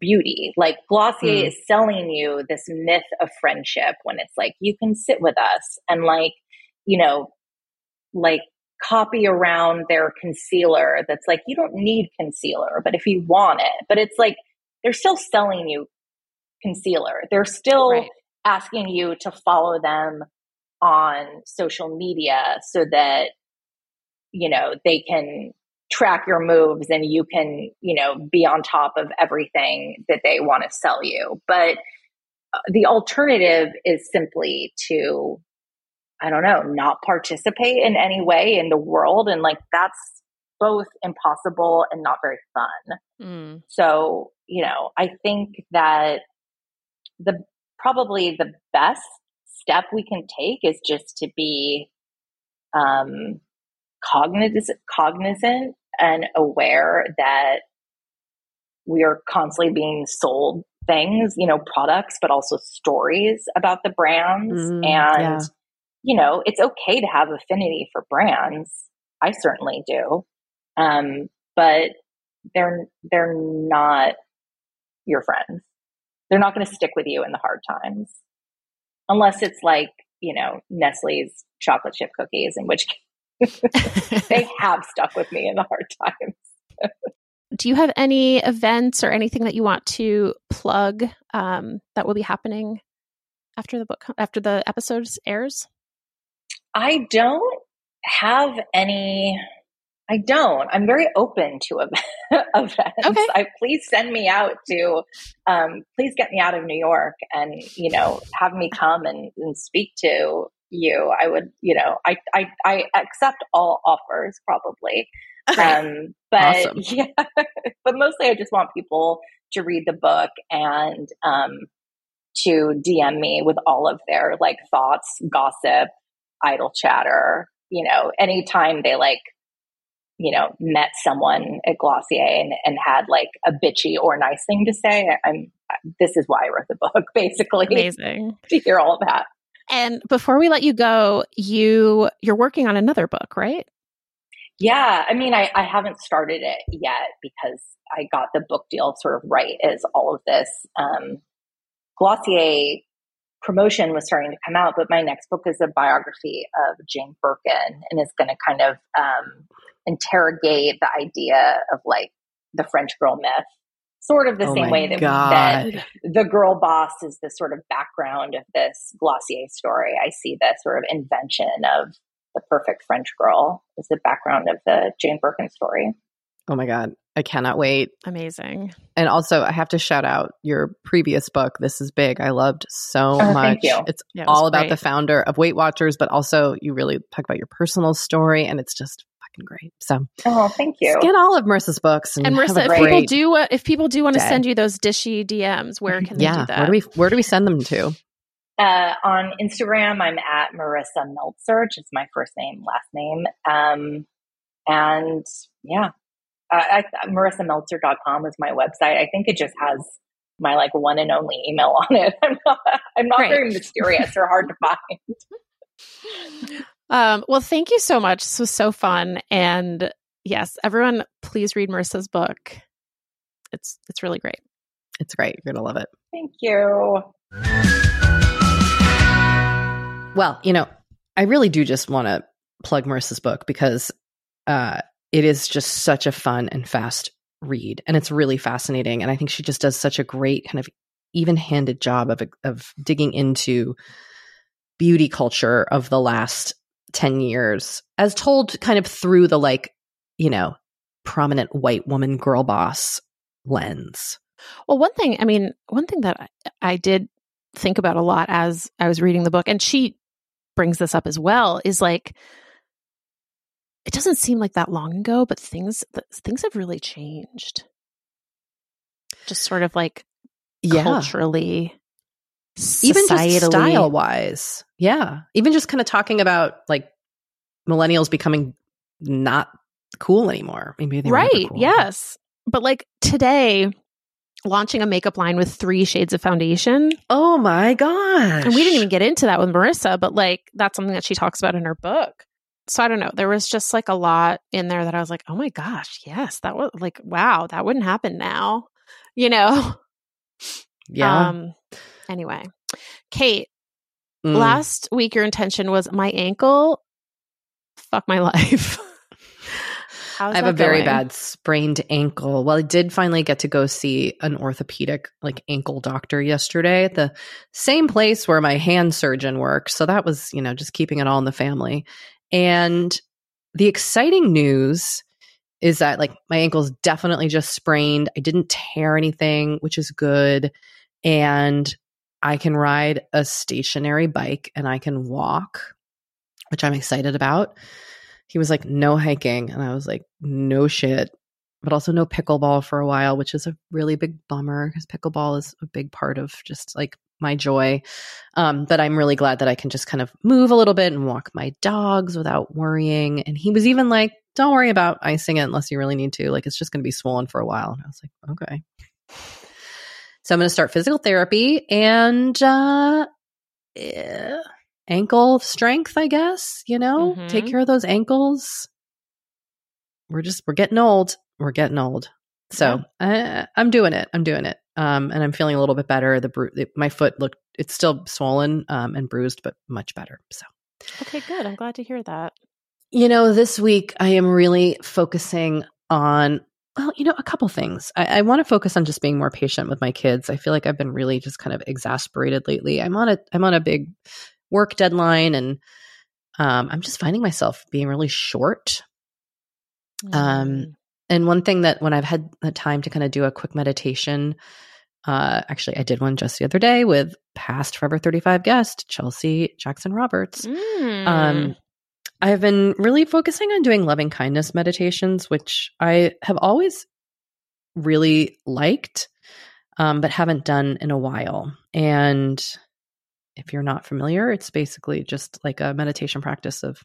S3: beauty. Like Glossier mm. is selling you this myth of friendship when it's like, you can sit with us and like, you know, like copy around their concealer that's like, you don't need concealer, but if you want it, but it's like, they're still selling you concealer. They're still right. asking you to follow them on social media so that you know, they can track your moves and you can, you know, be on top of everything that they want to sell you. But uh, the alternative is simply to, I don't know, not participate in any way in the world. And like that's both impossible and not very fun. Mm. So, you know, I think that the probably the best step we can take is just to be um, cognizant, cognizant and aware that we are constantly being sold things, you know, products, but also stories about the brands.
S2: Mm,
S3: and,
S2: yeah.
S3: you know, it's okay to have affinity for brands. I certainly do. Um, but they're, they're not your friends. They're not going to stick with you in the hard times unless it's like, you know, Nestle's chocolate chip cookies, in which [laughs] they have stuck with me in the hard times.
S1: Do you have any events or anything that you want to plug um, that will be happening after the book after the episodes airs?
S3: I don't have any. I don't. I'm very open to [laughs] events.
S1: Okay.
S3: I, please send me out to. Um, please get me out of New York and you know have me come and, and speak to you. I would. You know. I I, I accept all offers probably. Um, but
S2: Awesome. [laughs]
S3: yeah, but mostly I just want people to read the book and um, to DM me with all of their like thoughts, gossip, idle chatter. You know, anytime they like, you know, met someone at Glossier and, and had like a bitchy or nice thing to say, I'm. This is why I wrote the book, [laughs] basically,
S1: Amazing.
S3: to hear all of that.
S1: And before we let you go, you you're working on another book, right?
S3: Yeah, I mean, I, I haven't started it yet because I got the book deal sort of right as all of this um, Glossier promotion was starting to come out. But my next book is a biography of Jane Birkin and is going to kind of um, interrogate the idea of like the French girl myth, sort of the
S2: Oh
S3: same way that,
S2: God.
S3: that the girl boss is the sort of background of this Glossier story. I see the sort of invention of the perfect French girl is the background of the Jane Birkin story.
S2: Oh my God. I cannot wait.
S1: Amazing.
S2: And also, I have to shout out your previous book, This Is Big. I loved so
S3: Oh,
S2: much.
S3: thank you.
S2: It's
S1: Yeah, it
S2: all about
S1: great.
S2: the founder of Weight Watchers, but also you really talk about your personal story, and it's just fucking great. So
S3: Oh, thank you.
S2: get all of Marisa's books and,
S1: And
S2: have
S1: Marissa,
S2: a
S1: if people do uh, if people do want to send you those dishy DMs, where can they
S2: yeah.
S1: do that?
S2: Where do we where do we send them to?
S3: Uh, on Instagram, I'm at Marisa Meltzer, which is my first name, last name. Um, and yeah, I, I, marisameltzer.com is my website. I think it just has my like one and only email on it. [laughs] I'm not, I'm not
S1: Great.
S3: very mysterious or hard to find. [laughs]
S1: Um, well, thank you so much. This was so fun. And yes, everyone, please read Marisa's book. It's it's really great.
S2: It's great. You're gonna love it.
S3: Thank you.
S2: Well, you know, I really do just want to plug Marisa's book because uh, it is just such a fun and fast read, and it's really fascinating. And I think she just does such a great kind of even-handed job of of digging into beauty culture of the last ten years, as told kind of through the like, you know, prominent white woman girl boss lens.
S1: Well, one thing, I mean, one thing that I, I did think about a lot as I was reading the book, and she brings this up as well, is like it doesn't seem like that long ago, but things things have really changed. Just sort of like culturally,
S2: even just style wise yeah even just kind of talking about like millennials becoming not cool anymore maybe they
S1: right?
S2: cool.
S1: Yes, but like today, launching a makeup line with three shades of foundation,
S2: oh my gosh
S1: and we didn't even get into that with Marisa, but like that's something that she talks about in her book. So I don't know. There was just like a lot in there that I was like, oh my gosh, yes, that was like, wow, that wouldn't happen now, you know?
S2: Yeah
S1: Um, anyway, Kate,
S2: Mm.
S1: last week your intention was my ankle. Fuck my [laughs] life.
S2: I have a very
S1: going?
S2: bad sprained ankle. Well, I did finally get to go see an orthopedic like ankle doctor yesterday at the same place where my hand surgeon works. So that was, you know, just keeping it all in the family. And the exciting news is that like my ankle's definitely just sprained. I didn't tear anything, which is good. And I can ride a stationary bike and I can walk, which I'm excited about he was like, no hiking. And I was like, no shit. But also no pickleball for a while, which is a really big bummer because pickleball is a big part of just like my joy. Um, but I'm really glad that I can just kind of move a little bit and walk my dogs without worrying. And he was even like, don't worry about icing it unless you really need to. Like it's just going to be swollen for a while. And I was like, okay. So I'm going to start physical therapy and uh, eh, ankle strength, I guess, you know,
S1: Mhm.
S2: take care of those ankles. We're just, we're getting old. We're getting old. So I, I'm doing it. I'm doing it. Um, and I'm feeling a little bit better. The, bru- the my foot looked, it's still swollen um, and bruised, but much better. So
S1: Okay, good. I'm glad to hear that.
S2: you know, this week I am really focusing on, well, you know, a couple things. I, I want to focus on just being more patient with my kids. I feel like I've been really just kind of exasperated lately. I'm on a, I'm on a big work deadline, and um, I'm just finding myself being really short. Um,
S1: Mm.
S2: And one thing that when I've had the time to kind of do a quick meditation, uh, actually, I did one just the other day with past Forever 35 guest Chelsea Jackson Roberts.
S1: Mm.
S2: Um, I've been really focusing on doing loving kindness meditations, which I have always really liked, um, but haven't done in a while. And if you're not familiar, it's basically just like a meditation practice of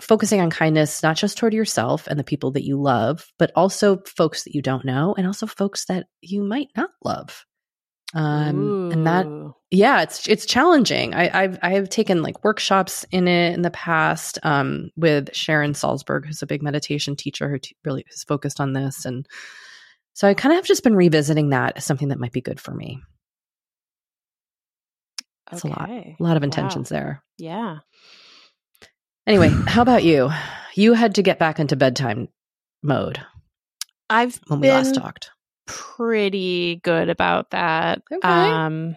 S2: focusing on kindness, not just toward yourself and the people that you love, but also folks that you don't know and also folks that you might not love. Um, and that yeah it's it's challenging. I i've i have taken like workshops in it in the past um with sharon salzberg who's a big meditation teacher who t- really is focused on this. And so i kind of have just been revisiting that as something that might be good for me. It's a lot. A lot of
S1: Wow.
S2: intentions there.
S1: Yeah.
S2: anyway [sighs] how about you? You had to get back into bedtime mode
S1: I've
S2: when we last talked
S1: pretty good about that.
S2: Okay.
S1: Um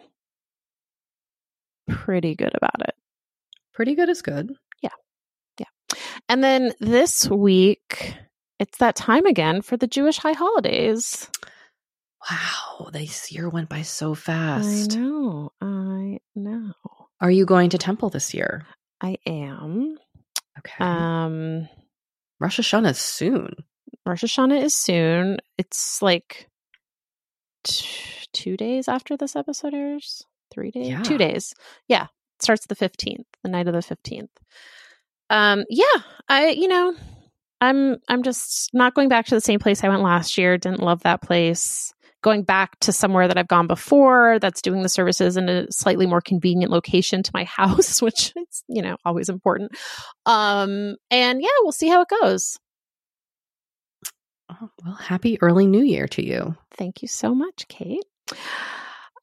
S1: pretty good about it.
S2: pretty good is good Yeah. Yeah.
S1: And then this week it's that time again for the Jewish high holidays.
S2: wow this year went by so fast
S1: I know. I know.
S2: are you going to temple this year
S1: I am.
S2: okay
S1: Um
S2: rosh hashanah is soon
S1: Rosh Hashanah is soon. It's like t- two days after this episode airs. Three days,
S2: Yeah.
S1: two days. Yeah, it starts the fifteenth, the night of the fifteenth. Um, yeah, I, you know, I'm, I'm just not going back to the same place I went last year. Didn't love that place. Going back to somewhere that I've gone before, that's doing the services in a slightly more convenient location to my [laughs] house, which is, you know, always important. Um, and yeah, we'll see how it goes.
S2: Oh, well, happy early new year to you.
S1: Thank you so much, Kate.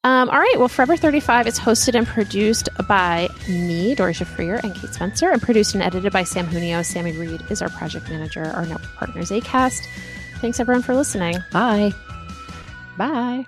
S1: Um, all right. Well, Forever 35 is hosted and produced by me, Doree Shafrir, and Kate Spencer, and produced and edited by Sam Junio. Sammy Reed is our project manager. Our network partner is ACAST. Thanks, everyone, for listening.
S2: Bye.
S1: Bye.